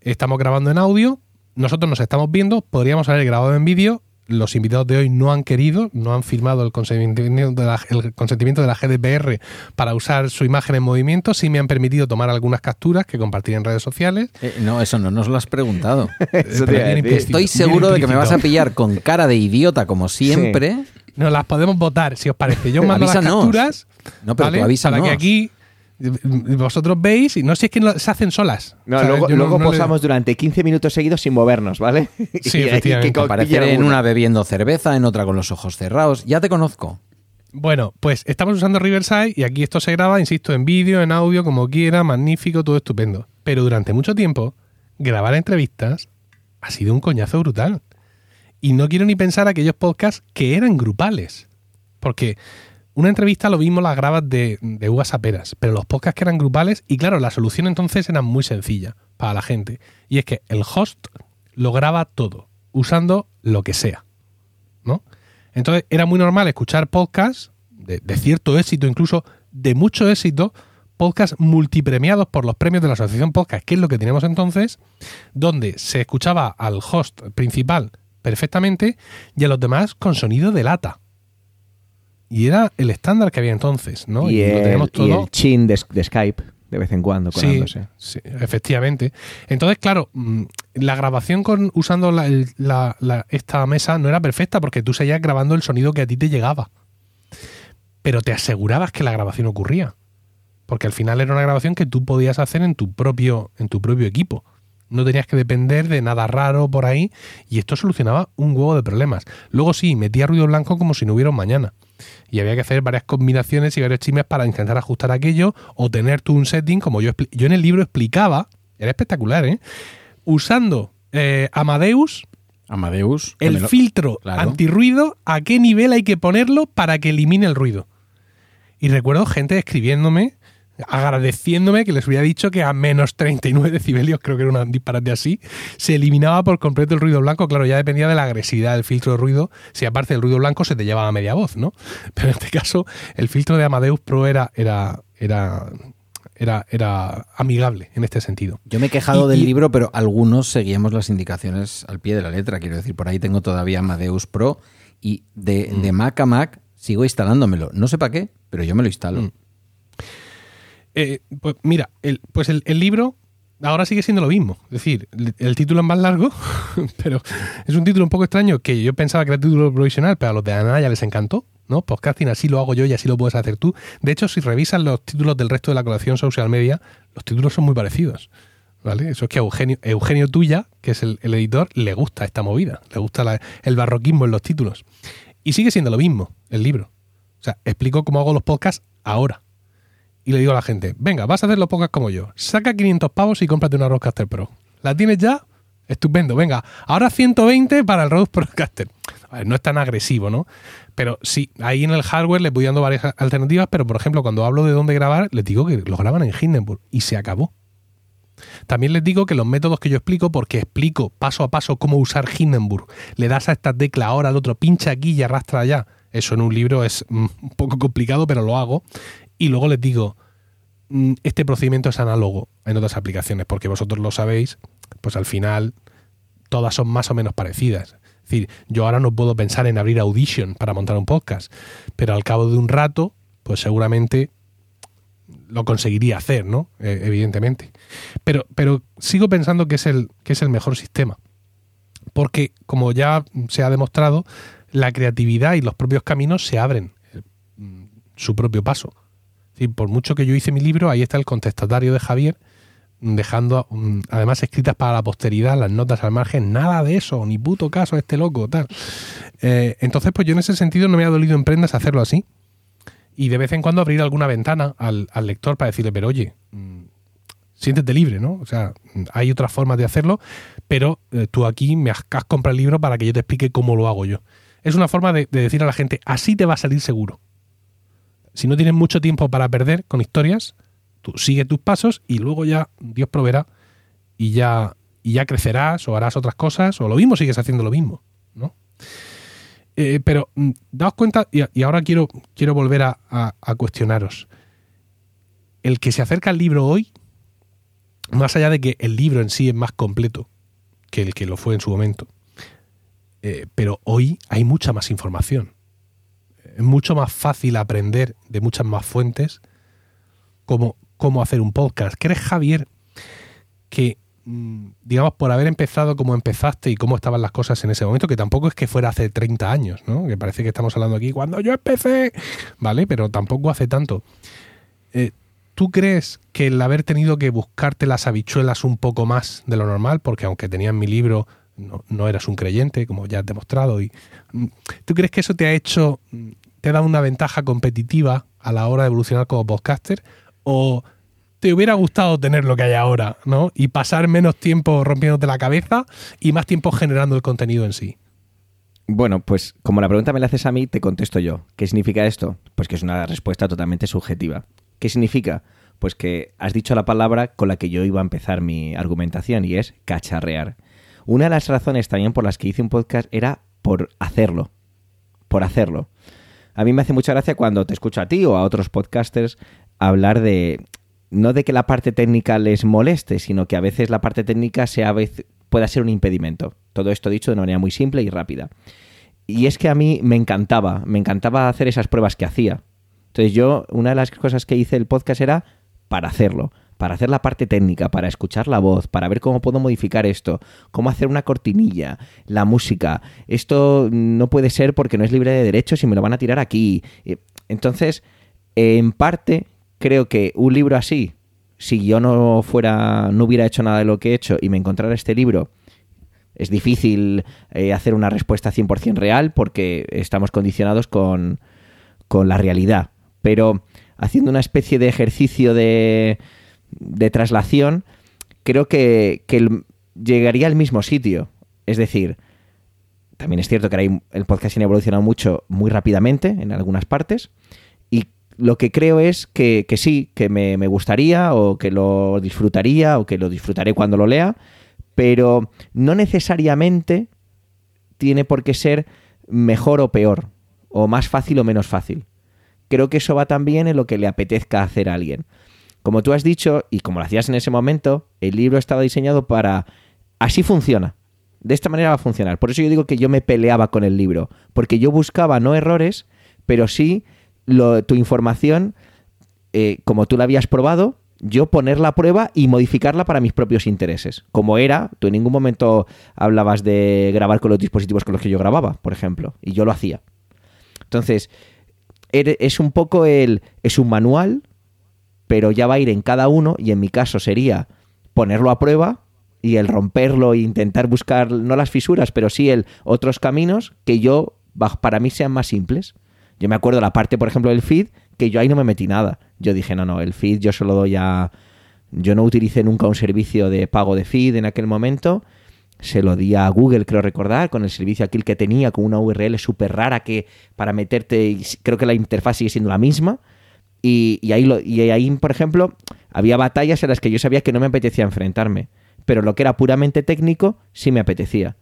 Estamos grabando en audio nosotros nos estamos viendo, podríamos haber grabado en vídeo. Los invitados de hoy no han querido, no han firmado el consentimiento de la, el consentimiento de la GDPR para usar su imagen en movimiento. Sí me han permitido tomar algunas capturas que compartir en redes sociales. Eh, no, eso no nos lo has preguntado. [LAUGHS] Estoy seguro de que me vas a pillar con cara de idiota como siempre. Nos las podemos votar, si os parece. Yo [LAUGHS] mando las capturas. No, pero ¿vale? tú avísanos. Para que aquí vosotros veis, y no sé si es que no- se hacen solas. No, O sea, luego yo luego no le- posamos durante 15 minutos seguidos sin movernos, ¿vale? [LAUGHS] Sí, [LAUGHS] efectivamente. Aparecer en una bebiendo cerveza, en otra con los ojos cerrados. Ya te conozco. Bueno, pues estamos usando Riverside y aquí esto se graba, insisto, en vídeo, en audio, como quiera, magnífico, todo estupendo. Pero durante mucho tiempo, grabar entrevistas ha sido un coñazo brutal. Y no quiero ni pensar aquellos podcasts que eran grupales. Porque una entrevista lo mismo la grabas de, de uvas a peras, pero los podcasts que eran grupales, y claro, la solución entonces era muy sencilla para la gente. Y es que el host lo graba todo, usando lo que sea. ¿no? Entonces era muy normal escuchar podcasts de, de cierto éxito, incluso de mucho éxito, podcasts multipremiados por los premios de la Asociación Podcast, que es lo que teníamos entonces, donde se escuchaba al host principal perfectamente y a los demás con sonido de lata. Y era el estándar que había entonces, ¿no? Y, lo el, tenemos y todo. el chin de, de Skype, de vez en cuando, colándose. sí, efectivamente. Entonces, claro, mm, la grabación con usando la- el- la- la- esta mesa no era perfecta porque tú seguías grabando el sonido que a ti te llegaba. Pero te asegurabas que la grabación ocurría. Porque al final era una grabación que tú podías hacer en tu propio, en tu propio equipo. No tenías que depender de nada raro por ahí y esto solucionaba un huevo de problemas. Luego sí, metía ruido blanco como si no hubiera un mañana. Y había que hacer varias combinaciones y varios chismes para intentar ajustar aquello o tener tú un setting como yo, yo en el libro explicaba, era espectacular, ¿eh? Usando eh, Amadeus, Amadeus. el lo- filtro Claro. antirruido, a qué nivel hay que ponerlo para que elimine el ruido. Y recuerdo gente escribiéndome, agradeciéndome que les hubiera dicho que a menos 39 decibelios, creo que era un disparate así, se eliminaba por completo el ruido blanco. Claro, ya dependía de la agresividad del filtro de ruido. Si aparte del ruido blanco se te llevaba a media voz, ¿no? [LAUGHS] Pero en este caso, el filtro de Amadeus Pro era, era, era, era, era amigable en este sentido. Yo me he quejado Y- del y- libro, pero algunos seguíamos las indicaciones al pie de la letra. Quiero decir, por ahí tengo todavía Amadeus Pro y de, Mm. de Mac a Mac sigo instalándomelo. No sé para qué, pero yo me lo instalo. Mm. Eh, pues mira, pues el, libro ahora sigue siendo lo mismo. Es decir, el, título es más largo, [LAUGHS] pero es un título un poco extraño que yo pensaba que era título provisional, pero a los de Anaya les encantó. ¿no? Podcasting así lo hago yo y así lo puedes hacer tú. De hecho, si revisas los títulos del resto de la colección social media, los títulos son muy parecidos. ¿Vale? Eso es que a Eugenio, Eugenio Tuya, que es el, editor, le gusta esta movida, le gusta el barroquismo en los títulos. Y sigue siendo lo mismo, el libro. O sea, explico cómo hago los podcasts ahora. Y le digo a la gente, venga, vas a hacer los podcasts como yo. Saca 500 pavos y cómprate una Rodecaster Pro. ¿La tienes ya? Estupendo, venga. Ahora 120 para el Rode Procaster. No es tan agresivo, ¿no? Pero sí, ahí en el hardware le voy dando varias alternativas, pero por ejemplo, cuando hablo de dónde grabar, les digo que lo graban en Hindenburg y se acabó. También les digo que los métodos que yo explico, porque explico paso a paso cómo usar Hindenburg, le das a esta tecla ahora al otro, pincha aquí y arrastra allá. Eso en un libro es mm, un poco complicado, pero lo hago. Y luego les digo, mm, este procedimiento es análogo en otras aplicaciones, porque vosotros lo sabéis, pues al final todas son más o menos parecidas. Es decir, yo ahora no puedo pensar en abrir Audition para montar un podcast, pero al cabo de un rato, pues seguramente lo conseguiría hacer, ¿no? Eh, evidentemente. Pero, pero sigo pensando que es, el, que es el mejor sistema. Porque, como ya se ha demostrado, la creatividad y los propios caminos se abren eh, mm, su propio paso. Decir, por mucho que yo hice mi libro, ahí está el contestatario de Javier, mm, dejando mm, además escritas para la posteridad, las notas al margen, nada de eso, ni puto caso a este loco, tal. Eh, entonces, pues yo en ese sentido no me ha dolido en prendas hacerlo así. Y de vez en cuando abrir alguna ventana al, lector para decirle, pero oye, mm, siéntete libre, ¿no? O sea, hay otras formas de hacerlo, pero eh, tú aquí me has, has comprado el libro para que yo te explique cómo lo hago yo. Es una forma de, de decir a la gente, así te va a salir seguro. Si no tienes mucho tiempo para perder con historias, tú sigue tus pasos y luego ya Dios proveerá y ya, y ya crecerás o harás otras cosas o lo mismo sigues haciendo lo mismo, ¿no? Eh, pero mm, daos cuenta, y, ahora quiero, quiero volver a cuestionaros. El que se acerca al libro hoy, más allá de que el libro en sí es más completo que el que lo fue en su momento. Eh, pero hoy hay mucha más información. Es mucho más fácil aprender de muchas más fuentes cómo, cómo hacer un podcast. ¿Crees, Javier, que, mm, digamos, por haber empezado como empezaste y cómo estaban las cosas en ese momento, que tampoco es que fuera hace 30 años, ¿no? Que parece que estamos hablando aquí cuando yo empecé, ¿vale? Pero tampoco hace tanto. Eh, ¿Tú crees que el haber tenido que buscarte las habichuelas un poco más de lo normal, porque aunque tenías mi libro, no, eras un creyente, como ya has demostrado, y, mm, ¿tú crees que eso te ha hecho, mm, te dado una ventaja competitiva a la hora de evolucionar como podcaster? ¿O te hubiera gustado tener lo que hay ahora, ¿no? Y pasar menos tiempo rompiéndote la cabeza y más tiempo generando el contenido en sí. Bueno, pues como la pregunta me la haces a mí, te contesto yo. ¿Qué significa esto? Pues que es una respuesta totalmente subjetiva. ¿Qué significa? Pues que has dicho la palabra con la que yo iba a empezar mi argumentación y es cacharrear. Una de las razones también por las que hice un podcast era por hacerlo. Por hacerlo. A mí me hace mucha gracia cuando te escucho a ti o a otros podcasters hablar de no de que la parte técnica les moleste, sino que a veces la parte técnica sea, pueda ser un impedimento. Todo esto dicho de una manera muy simple y rápida. Y es que a mí me encantaba, me encantaba hacer esas pruebas que hacía. Entonces yo, una de las cosas que hice el podcast era para hacerlo, para hacer la parte técnica, para escuchar la voz, para ver cómo puedo modificar esto, cómo hacer una cortinilla, la música. Esto no puede ser porque no es libre de derechos y me lo van a tirar aquí. Entonces, en parte, creo que un libro así, si yo no fuera, no hubiera hecho nada de lo que he hecho y me encontrara este libro, es difícil eh, hacer una respuesta 100% real porque estamos condicionados con, con la realidad pero haciendo una especie de ejercicio de, de traslación, creo que, llegaría al mismo sitio. Es decir, también es cierto que el podcasting ha evolucionado mucho, muy rápidamente en algunas partes, y lo que creo es que, sí, que me, me, gustaría o que lo disfrutaría o que lo disfrutaré cuando lo lea, pero no necesariamente tiene por qué ser mejor o peor, o más fácil o menos fácil creo que eso va también en lo que le apetezca hacer a alguien. Como tú has dicho, y como lo hacías en ese momento, el libro estaba diseñado para... Así funciona. De esta manera va a funcionar. Por eso yo digo que yo me peleaba con el libro. Porque yo buscaba no errores, pero sí tu información, eh, como tú la habías probado, yo ponerla a prueba y modificarla para mis propios intereses. Como era, tú en ningún momento hablabas de grabar con los dispositivos con los que yo grababa, por ejemplo, y yo lo hacía. Entonces, es un poco el. Es un manual, pero ya va a ir en cada uno, y en mi caso sería ponerlo a prueba y el romperlo e intentar buscar, no las fisuras, pero sí el otros caminos que yo, para mí, sean más simples. Yo me acuerdo la parte, por ejemplo, del feed, que yo ahí no me metí nada. Yo dije, no, no, el feed yo solo doy a. Yo no utilicé nunca un servicio de pago de feed en aquel momento se lo di a Google, creo recordar, con el servicio aquel que tenía, con una URL súper rara que para meterte, creo que la interfaz sigue siendo la misma. Y, ahí y ahí, por ejemplo, había batallas en las que yo sabía que no me apetecía enfrentarme. Pero lo que era puramente técnico, sí me apetecía.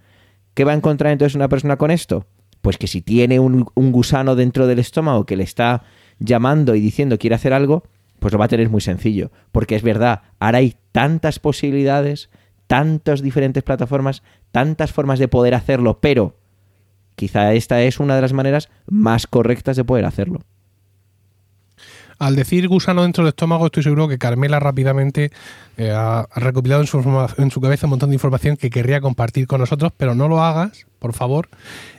¿Qué va a encontrar entonces una persona con esto? Pues que si tiene un, un gusano dentro del estómago que le está llamando y diciendo quiere hacer algo, pues lo va a tener muy sencillo. Porque es verdad, ahora hay tantas posibilidades, tantas diferentes plataformas, tantas formas de poder hacerlo, pero quizá esta es una de las maneras más correctas de poder hacerlo. Al decir gusano dentro del estómago, estoy seguro que Carmela rápidamente eh, ha, recopilado en su, cabeza un montón de información que querría compartir con nosotros, pero no lo hagas, por favor.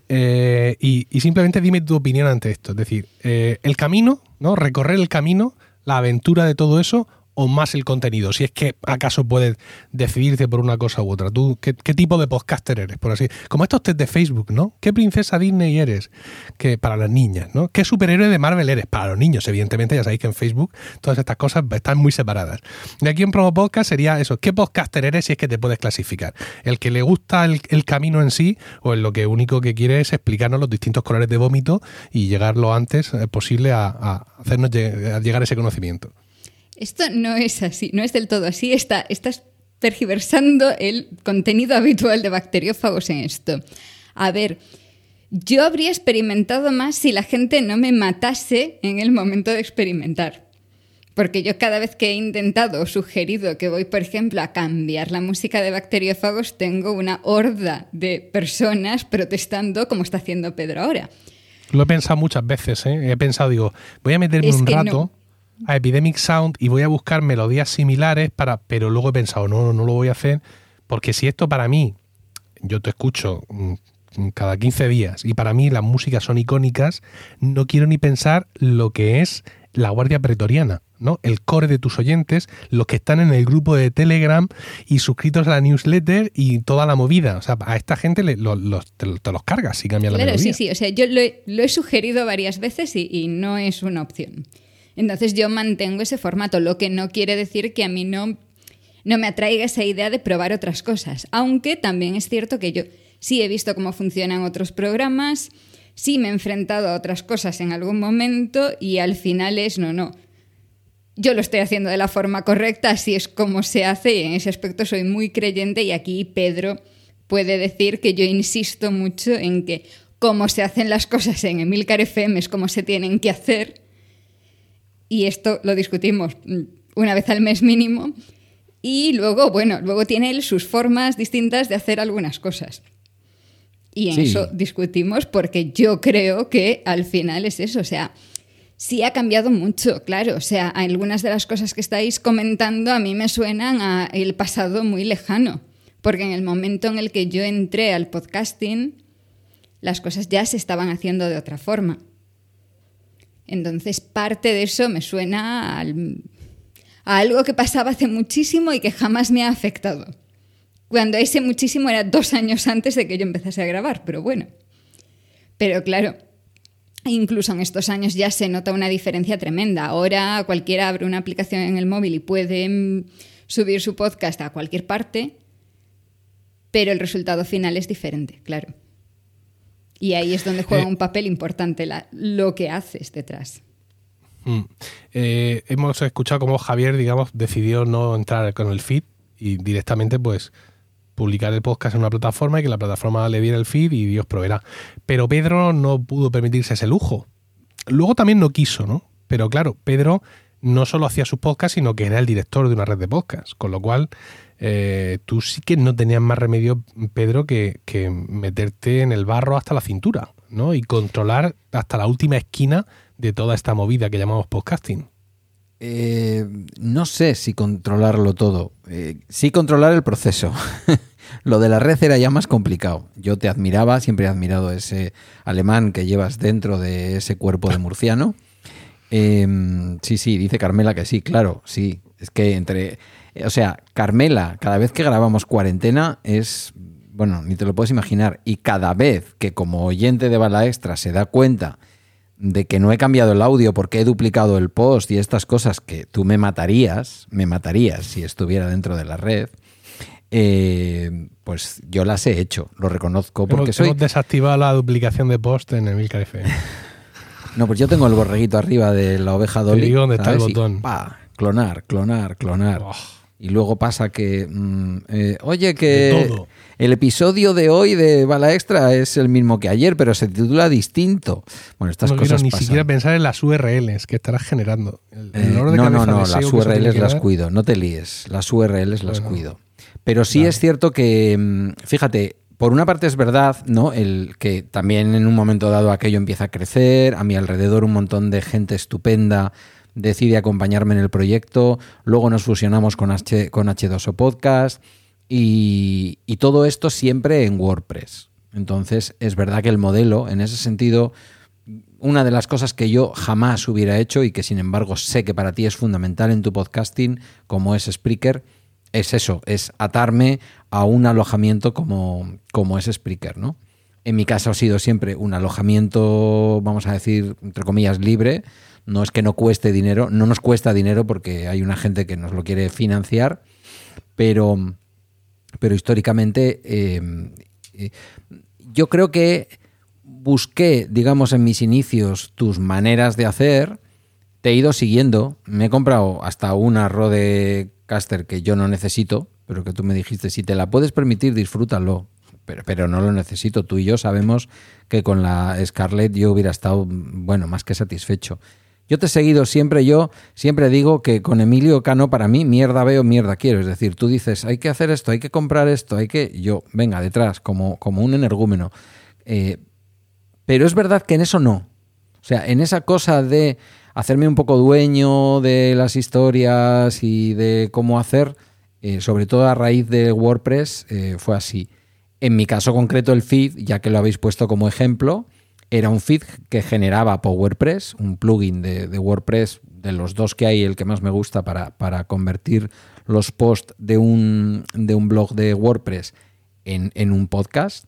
Eh, y, simplemente dime tu opinión ante esto. Es decir, eh, el camino, ¿no? Recorrer el camino, la aventura de todo eso, o más el contenido? Si es que acaso puedes decidirte por una cosa u otra. ¿Tú qué, tipo de podcaster eres? Por así Como estos test de Facebook, ¿no? ¿Qué princesa Disney eres? Que para las niñas, ¿no? ¿Qué superhéroe de Marvel eres? Para los niños, evidentemente, ya sabéis que en Facebook todas estas cosas están muy separadas. Y aquí en Promo Podcast sería eso. ¿Qué podcaster eres si es que te puedes clasificar? ¿El que le gusta el, camino en sí o el lo que único que quiere es explicarnos los distintos colores de vómito y llegar lo antes eh, posible a, a hacernos llegar a ese conocimiento? Esto no es así, no es del todo así. Está, estás tergiversando el contenido habitual de bacteriófagos en esto. A ver, yo habría experimentado más si la gente no me matase en el momento de experimentar. Porque yo cada vez que he intentado o sugerido que voy, por ejemplo, a cambiar la música de bacteriófagos, tengo una horda de personas protestando como está haciendo Pedro ahora. Lo he pensado muchas veces, ¿eh? He pensado, digo, voy a meterme Es un rato no. A Epidemic Sound y voy a buscar melodías similares para. Pero luego he pensado, no, no lo voy a hacer. Porque si esto para mí, yo te escucho mm, cada 15 días y para mí las músicas son icónicas, no quiero ni pensar lo que es la Guardia Pretoriana, ¿no? El core de tus oyentes, los que están en el grupo de Telegram y suscritos a la newsletter y toda la movida. O sea, a esta gente le- lo- te, te los cargas si cambian la Claro, melodía. sí, sí. O sea, yo lo he, lo he sugerido varias veces y, y no es una opción. Entonces yo mantengo ese formato, lo que no quiere decir que a mí no, no me atraiga esa idea de probar otras cosas. Aunque también es cierto que yo sí he visto cómo funcionan otros programas, sí me he enfrentado a otras cosas en algún momento y al final es no, no. Yo lo estoy haciendo de la forma correcta, así es como se hace y en ese aspecto soy muy creyente y aquí Pedro puede decir que yo insisto mucho en que como se hacen las cosas en Emilcar FM es como se tienen que hacer y esto lo discutimos mm, una vez al mes mínimo y luego, bueno, luego tiene él sus formas distintas de hacer algunas cosas. Y en Sí. eso discutimos porque yo creo que al final es eso, o sea, sí ha cambiado mucho, claro, o sea, algunas de las cosas que estáis comentando a mí me suenan a el pasado muy lejano, porque en el momento en el que yo entré al podcasting, las cosas ya se estaban haciendo de otra forma. Entonces, parte de eso me suena al- a algo que pasaba hace muchísimo y que jamás me ha afectado. Cuando ese muchísimo era dos años antes de que yo empezase a grabar, pero bueno. Pero claro, incluso en estos años ya se nota una diferencia tremenda. Ahora cualquiera abre una aplicación en el móvil y puede mm, subir su podcast a cualquier parte, pero el resultado final es diferente, claro. Y ahí es donde juega Eh. un papel importante la- lo que haces detrás. Mm. Eh, hemos escuchado cómo Javier, digamos, decidió no entrar con el feed y directamente, pues, publicar el podcast en una plataforma y que la plataforma le diera el feed y Dios proveerá. Pero Pedro no pudo permitirse ese lujo. Luego también no quiso, ¿no? Pero claro, Pedro no solo hacía sus podcasts, sino que era el director de una red de podcasts. Con lo cual, eh, tú sí que no tenías más remedio, Pedro, que, meterte en el barro hasta la cintura, ¿no? Y controlar hasta la última esquina de toda esta movida que llamamos podcasting. Eh, no sé si controlarlo todo. Eh, sí controlar el proceso. [LAUGHS] Lo de la red era ya más complicado. Yo te admiraba, siempre he admirado ese alemán que llevas dentro de ese cuerpo de murciano. Eh, sí, sí, dice Carmela que sí, claro, sí. Es que entre... O sea, Carmela, cada vez que grabamos cuarentena es... Bueno, ni te lo puedes imaginar. Y cada vez que como oyente de Bala Extra se da cuenta de que no he cambiado el audio porque he duplicado el post y estas cosas que tú me matarías, me matarías si estuviera dentro de la red, eh, pues yo las he hecho, lo reconozco porque hemos, soy... hemos desactivado la duplicación de post en el FM. [LAUGHS] No, pues yo tengo el borreguito arriba de la oveja Dolly. digo dónde está el botón. pa, clonar, clonar, clonar. Oh. Y luego pasa que, mm, eh, oye, que el episodio de hoy de Bala Extra es el mismo que ayer, pero se titula distinto. Bueno, estas no quiero cosas ni pasan. siquiera pensar en las URLs que estarás generando. El, el Eh, no, no, no, las URLs las cuido, no te líes, las URLs las cuido. Pero sí Vale. es cierto que, mm, fíjate, por una parte es verdad, ¿no? El que también en un momento dado aquello empieza a crecer, a mi alrededor un montón de gente estupenda decide acompañarme en el proyecto, luego nos fusionamos con, H, con H2O Podcast y, todo esto siempre en WordPress. Entonces es verdad que el modelo, en ese sentido, una de las cosas que yo jamás hubiera hecho y que sin embargo sé que para ti es fundamental en tu podcasting, como es Spreaker, es eso, es atarme a un alojamiento como, como es Spreaker, ¿no? En mi caso ha sido siempre un alojamiento, vamos a decir, entre comillas, libre. No es que no cueste dinero, no nos cuesta dinero porque hay una gente que nos lo quiere financiar, pero, pero históricamente eh, eh, yo creo que busqué, digamos, en mis inicios tus maneras de hacer, te he ido siguiendo, me he comprado hasta una Rodecaster que yo no necesito, pero que tú me dijiste, si te la puedes permitir, disfrútalo. Pero, pero no lo necesito. Tú y yo sabemos que con la Scarlett yo hubiera estado, bueno, más que satisfecho. Yo te he seguido siempre, yo siempre digo que con Emilio Cano para mí mierda veo, mierda quiero. Es decir, tú dices, hay que hacer esto, hay que comprar esto, hay que... Yo, venga, detrás, como, como un energúmeno. Eh, pero es verdad que en eso no. O sea, en esa cosa de hacerme un poco dueño de las historias y de cómo hacer, eh, sobre todo a raíz de WordPress, eh, fue así. En mi caso concreto, el feed, ya que lo habéis puesto como ejemplo, era un feed que generaba PowerPress, un plugin de, WordPress, de los dos que hay, el que más me gusta para, para convertir los posts de un, de un blog de WordPress en, en, un podcast.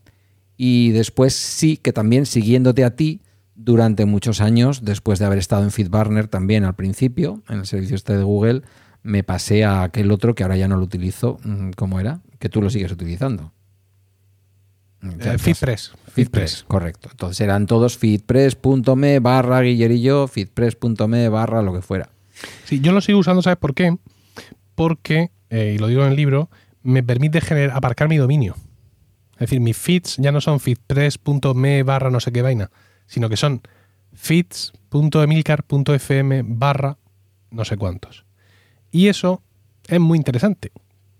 Y después sí que también siguiéndote a ti durante muchos años, después de haber estado en FeedBurner también al principio, en el servicio este de Google, me pasé a aquel otro que ahora ya no lo utilizo, mm, ¿cómo era? Que tú lo sigues utilizando. Eh, feedpress. Feedpress, correcto. Entonces eran todos feedpress.me barra guillerillo, feedpress.me barra lo que fuera. Sí, yo lo sigo usando, ¿sabes por qué? Porque, eh, y lo digo en el libro, me permite generar, aparcar mi dominio. Es decir, mis feeds ya no son feedpress.me barra no sé qué vaina, sino que son feeds.emilcar.fm barra no sé cuántos. Y eso es muy interesante.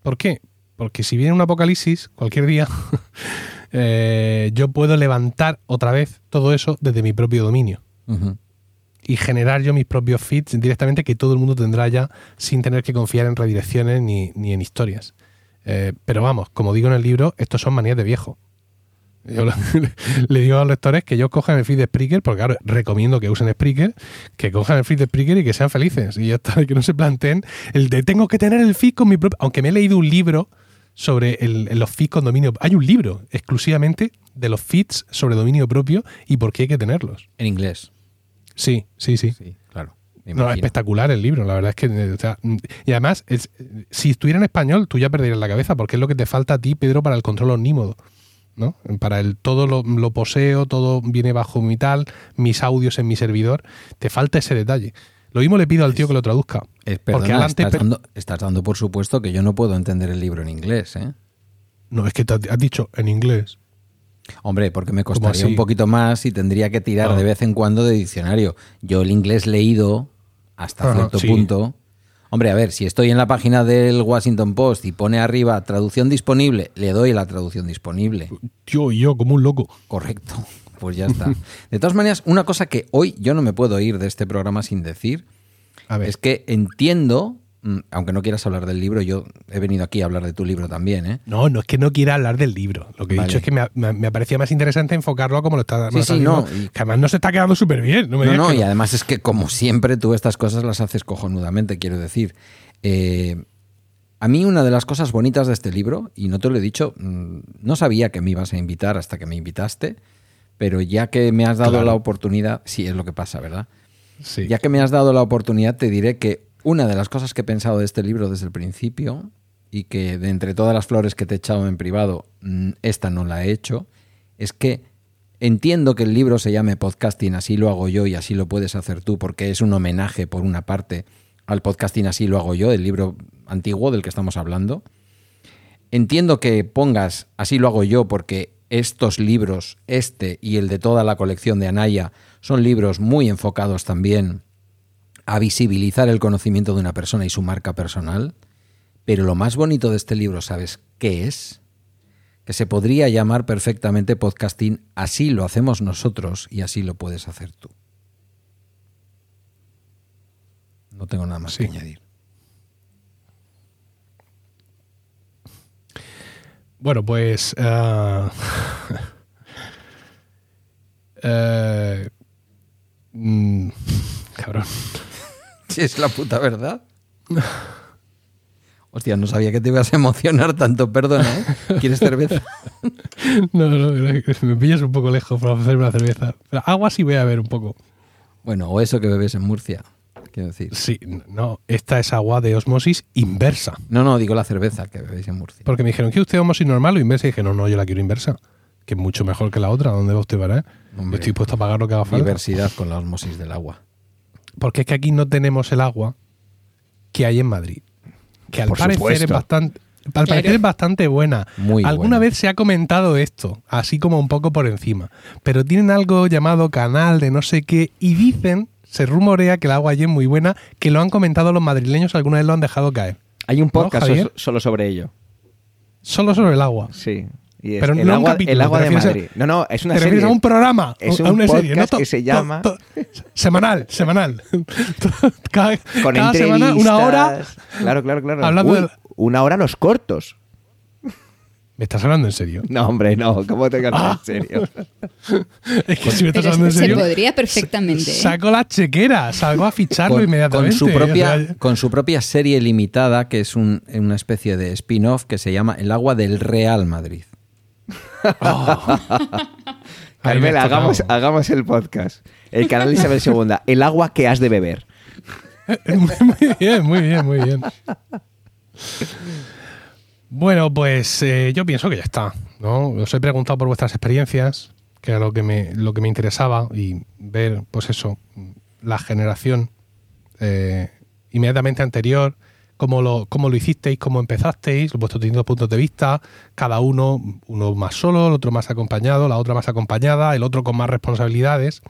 ¿Por qué? Porque si viene un apocalipsis cualquier día, [LAUGHS] Eh, yo puedo levantar otra vez todo eso desde mi propio dominio. Y generar yo mis propios feeds directamente que todo el mundo tendrá ya sin tener que confiar en redirecciones ni, en historias. Eh, pero vamos, como digo en el libro, estos son manías de viejo. Yo [LAUGHS] le digo a los lectores que ellos cojan el feed de Spreaker, porque claro, recomiendo que usen Spreaker, que cojan el feed de Spreaker y que sean felices. Y ya está, [LAUGHS] que no se planteen el de tengo que tener el feed con mi propio. Aunque me he leído un libro sobre los feeds con dominio. Hay un libro exclusivamente de los feeds sobre dominio propio y por qué hay que tenerlos. En inglés. Sí, sí, sí. claro. No, espectacular el libro, la verdad es que. y además, si estuviera en español, tú ya perderías la cabeza, porque es lo que te falta a ti, Pedro, para el control omnímodo. ¿no? Para el todo lo, lo poseo, todo viene bajo mi tal, mis audios en mi servidor. Te falta ese detalle. Lo mismo le pido al tío que lo traduzca. Eh, porque estás, dando, estás, dando, por supuesto que yo no puedo entender el libro en inglés, ¿eh? No, es que te has dicho en inglés. Hombre, porque me costaría un poquito más y tendría que tirar ah. de vez en cuando de diccionario. Yo el inglés leído hasta cierto punto. Hombre, a ver, si estoy en la página del Washington Post y pone arriba traducción disponible, le doy la traducción disponible. Yo yo, como un loco. Correcto pues ya está. [LAUGHS] De todas maneras, una cosa que hoy yo no me puedo ir de este programa sin decir es que entiendo, mm, aunque no quieras hablar del libro, yo he venido aquí a hablar de tu libro también, ¿eh? No, no es que no quiera hablar del libro. Lo que he dicho es que me, me, parecía más interesante enfocarlo a como lo está sí, sí, no, que además no se está quedando súper bien. No, no, y además es que como siempre tú estas cosas las haces cojonudamente, quiero decir. Eh, a mí una de las cosas bonitas de este libro, y no te lo he dicho, mm, no sabía que me ibas a invitar hasta que me invitaste, pero ya que me has dado la oportunidad, sí es lo que pasa, ¿verdad? Sí. Ya que me has dado la oportunidad, te diré que una de las cosas que he pensado de este libro desde el principio, y que de entre todas las flores que te he echado en privado, mm, esta no la he hecho, es que entiendo que el libro se llame podcasting, así lo hago yo y así lo puedes hacer tú, porque es un homenaje, por una parte, al podcasting, así lo hago yo, el libro antiguo del que estamos hablando. Entiendo que pongas así lo hago yo porque estos libros, este y el de toda la colección de Anaya, son libros muy enfocados también a visibilizar el conocimiento de una persona y su marca personal. Pero lo más bonito de este libro, ¿sabes qué es? Que se podría llamar perfectamente podcasting, así lo hacemos nosotros y así lo puedes hacer tú. No tengo nada más que añadir. Bueno, pues. Uh, [LAUGHS] cabrón. [LAUGHS] Si es la puta verdad. [LAUGHS] Hostia, no sabía que te ibas a emocionar tanto, perdona, ¿eh? ¿Quieres cerveza? no, no, me pillas un poco lejos para hacerme una cerveza. agua sí voy a ver un poco. Bueno, o eso que bebes en Murcia quiero decir. Sí, no, esta es agua de osmosis inversa. No, no, digo la cerveza que bebéis en Murcia. Porque me dijeron, ¿que usted osmosis normal o inversa? Y dije, no, no, yo la quiero inversa. Que es mucho mejor que la otra. ¿Dónde va usted para? Hombre, Estoy dispuesto a pagar lo que haga falta. Diversidad con la osmosis del agua. Porque es que aquí no tenemos el agua que hay en Madrid. Que al parecer es bastante. Al parecer es bastante buena. Muy Alguna vez se ha comentado esto, así como un poco por encima. Pero tienen algo llamado canal de no sé qué y dicen se rumorea que el agua allí es muy buena, que lo han comentado los madrileños, alguna vez lo han dejado caer. Hay un podcast so- solo sobre ello. Solo sobre el agua. Sí. Y es Pero el no agua, capítulo, el agua te de a- Madrid. No, no, es una ¿Te refieres serie. a un programa? Es a un una serie, que se llama- semanal, semanal. cada con cada semana, una hora. Claro, claro, claro. Hablando Uy, Una hora los cortos. ¿Me estás hablando en serio? No, hombre, no. ¿Cómo te cantas Ah. en serio? [LAUGHS] Es que si me estás Pero hablando en se serio. podría perfectamente. ¿eh? Saco la chequera, salgo a ficharlo con, inmediatamente. con su propia, O sea, con su propia serie limitada, que es un- una especie de spin-off que se llama El agua del Real Madrid. [LAUGHS] me Carmela, hagamos, hagamos el podcast. El canal de Isabel II. El agua que has de beber. [LAUGHS] muy bien, muy bien, muy bien. Bueno, pues eh, yo pienso que ya está. ¿no? Os he preguntado por vuestras experiencias, que era lo que me, lo que me interesaba, y ver, pues eso, la generación eh, inmediatamente anterior, cómo lo, cómo lo hicisteis, cómo empezasteis, vuestros distintos puntos de vista, cada uno, uno más solo, el otro más acompañado, la otra más acompañada, el otro con más responsabilidades,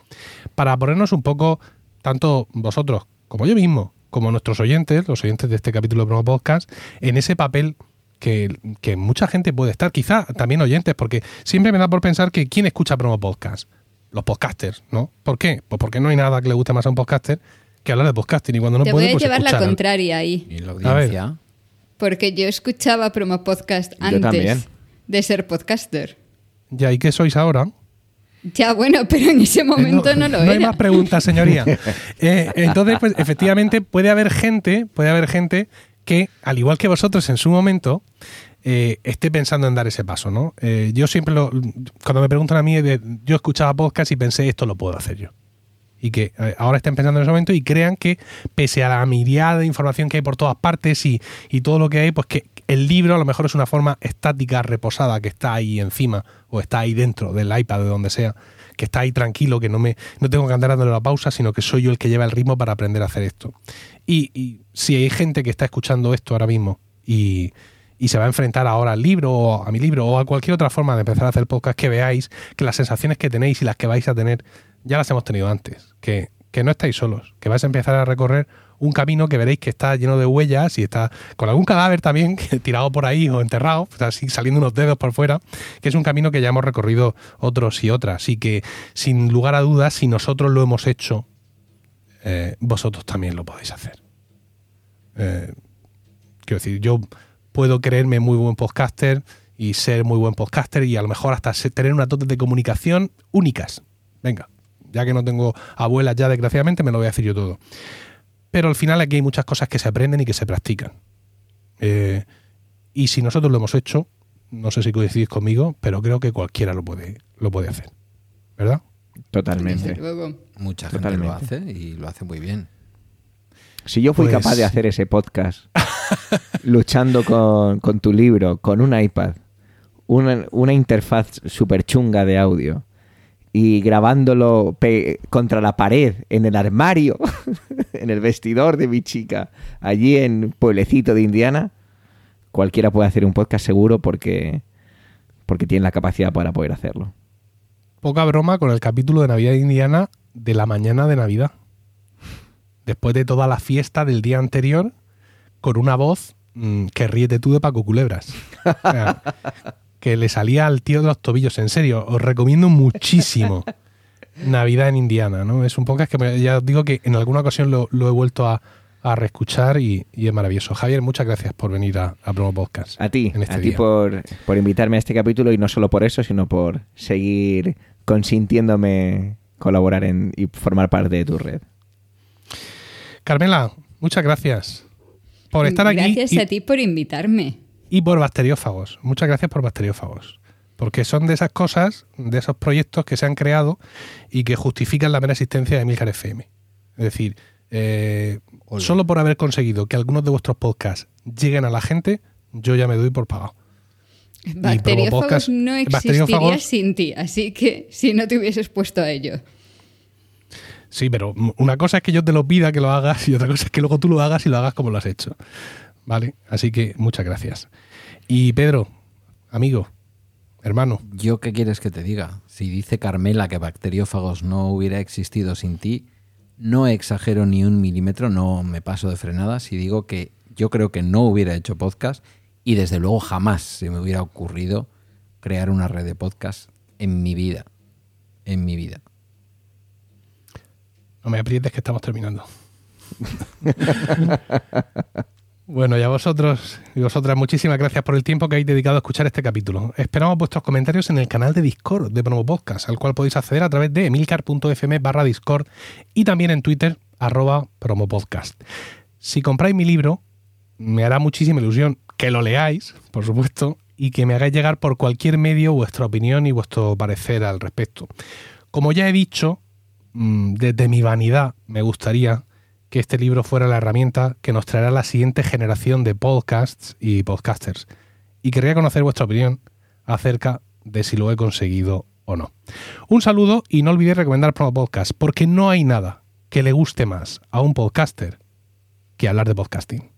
para ponernos un poco, tanto vosotros como yo mismo, como nuestros oyentes, los oyentes de este capítulo de Promo Podcast, en ese papel que, que mucha gente puede estar, quizá también oyentes, porque siempre me da por pensar que ¿quién escucha Promo Podcast? Los podcasters, ¿no? ¿Por qué? Pues porque no hay nada que le guste más a un podcaster que hablar de podcasting y cuando no Te puede, voy a pues llevar la contraria ahí. Y la ver. audiencia. Porque yo escuchaba promo podcast antes también. de ser podcaster. Ya, ¿y qué sois ahora? Ya, bueno, [LAUGHS] pero en ese momento no, lo no hay era. más preguntas, señoría. [LAUGHS] Eh, entonces, pues efectivamente puede haber gente, puede haber gente que, al igual que vosotros en su momento, eh, esté pensando en dar ese paso, ¿no? Eh, yo siempre lo, cuando me preguntan a mí, yo escuchaba podcast y pensé esto lo puedo hacer yo. Y que eh, ahora estén pensando en ese momento y crean que, pese a la mirada de información que hay por todas partes y, y todo lo que hay, pues que el libro a lo mejor es una forma estática, reposada, que está ahí encima o está ahí dentro del iPad, de donde sea, que está ahí tranquilo, que no me no tengo que andar dándole la pausa, sino que soy yo el que lleva el ritmo para aprender a hacer esto. Y, si hay gente que está escuchando esto ahora mismo y, y se va a enfrentar ahora al libro o a mi libro o a cualquier otra forma de empezar a hacer podcast, que veáis que las sensaciones que tenéis y las que vais a tener ya las hemos tenido antes, que, que no estáis solos, que vais a empezar a recorrer un camino que veréis que está lleno de huellas y está con algún cadáver también [LAUGHS] tirado por ahí o enterrado, así saliendo unos dedos por fuera, que es un camino que ya hemos recorrido otros y otras y que sin lugar a dudas, si nosotros lo hemos hecho, eh, vosotros también lo podéis hacer. Eh, quiero decir, yo puedo creerme muy buen podcaster y ser muy buen podcaster y a lo mejor hasta tener unas dotes de comunicación únicas. Venga, ya que no tengo abuelas ya desgraciadamente, me lo voy a decir yo todo. Pero al final aquí hay muchas cosas que se aprenden y que se practican. Eh, y si nosotros lo hemos hecho, no sé si coincidís conmigo, pero creo que cualquiera lo puede, lo puede hacer. ¿Verdad? Totalmente. Mucha gente lo hace y lo hace muy bien. Si yo fui Pues- capaz de hacer ese podcast [LAUGHS] luchando con, con tu libro, con un iPad, una, una interfaz súper chunga de audio y grabándolo contra la pared, en el armario, [LAUGHS] en el vestidor de mi chica, allí en Pueblecito de Indiana, cualquiera puede hacer un podcast seguro porque, porque tiene la capacidad para poder hacerlo. Poca broma con el capítulo de Navidad de Indiana de la mañana de Navidad. Después de toda la fiesta del día anterior, con una voz mm, que ríete tú de Paco Culebras. O sea, [LAUGHS] que le salía al tío de los tobillos. En serio, os recomiendo muchísimo [LAUGHS] Navidad en Indiana. ¿no? Es un podcast que me- ya os digo que en alguna ocasión lo, lo he vuelto a, a reescuchar y, y es maravilloso. Javier, muchas gracias por venir a, a Promo Podcast. A ti, este a ti por, por invitarme a este capítulo y no solo por eso, sino por seguir consintiéndome colaborar en, y formar parte de tu red. Carmela, muchas gracias por estar aquí. Gracias y- a ti por invitarme. Y por bacteriófagos. Muchas gracias por bacteriófagos. Porque son de esas cosas, de esos proyectos que se han creado y que justifican la mera existencia de Milcar FM. Es decir, eh, solo por haber conseguido que algunos de vuestros podcasts lleguen a la gente, yo ya me doy por pagado. Bacteriófagos Podcast- no existiría bacteriófagos- sin ti, así que si no te hubieses puesto a ello. Sí, pero una cosa es que yo te lo pida que lo hagas y otra cosa es que luego tú lo hagas y lo hagas como lo has hecho. ¿Vale? Así que muchas gracias. Y Pedro, amigo, hermano, ¿Yo qué quieres que te diga? Si dice Carmela que bacteriófagos no hubiera existido sin ti, No exagero ni un milímetro, no me paso de frenada si digo que yo creo que no hubiera hecho podcast y desde luego jamás se me hubiera ocurrido crear una red de podcast en mi vida. En mi vida. No me aprietes que estamos terminando. [LAUGHS] bueno, y a vosotros y vosotras, muchísimas gracias por el tiempo que habéis dedicado a escuchar este capítulo. Esperamos vuestros comentarios en el canal de Discord de Promo Podcast, al cual podéis acceder a través de emilcar.fm barra Discord y también en Twitter, arroba promopodcast. Si compráis mi libro, me hará muchísima ilusión que lo leáis, por supuesto, y que me hagáis llegar por cualquier medio vuestra opinión y vuestro parecer al respecto. Como ya he dicho, mm, desde mi vanidad me gustaría que este libro fuera la herramienta que nos traerá la siguiente generación de podcasts y podcasters. Y querría conocer vuestra opinión acerca de si lo he conseguido o no. Un saludo y no olvidéis recomendar Promo Podcast, porque no hay nada que le guste más a un podcaster que hablar de podcasting.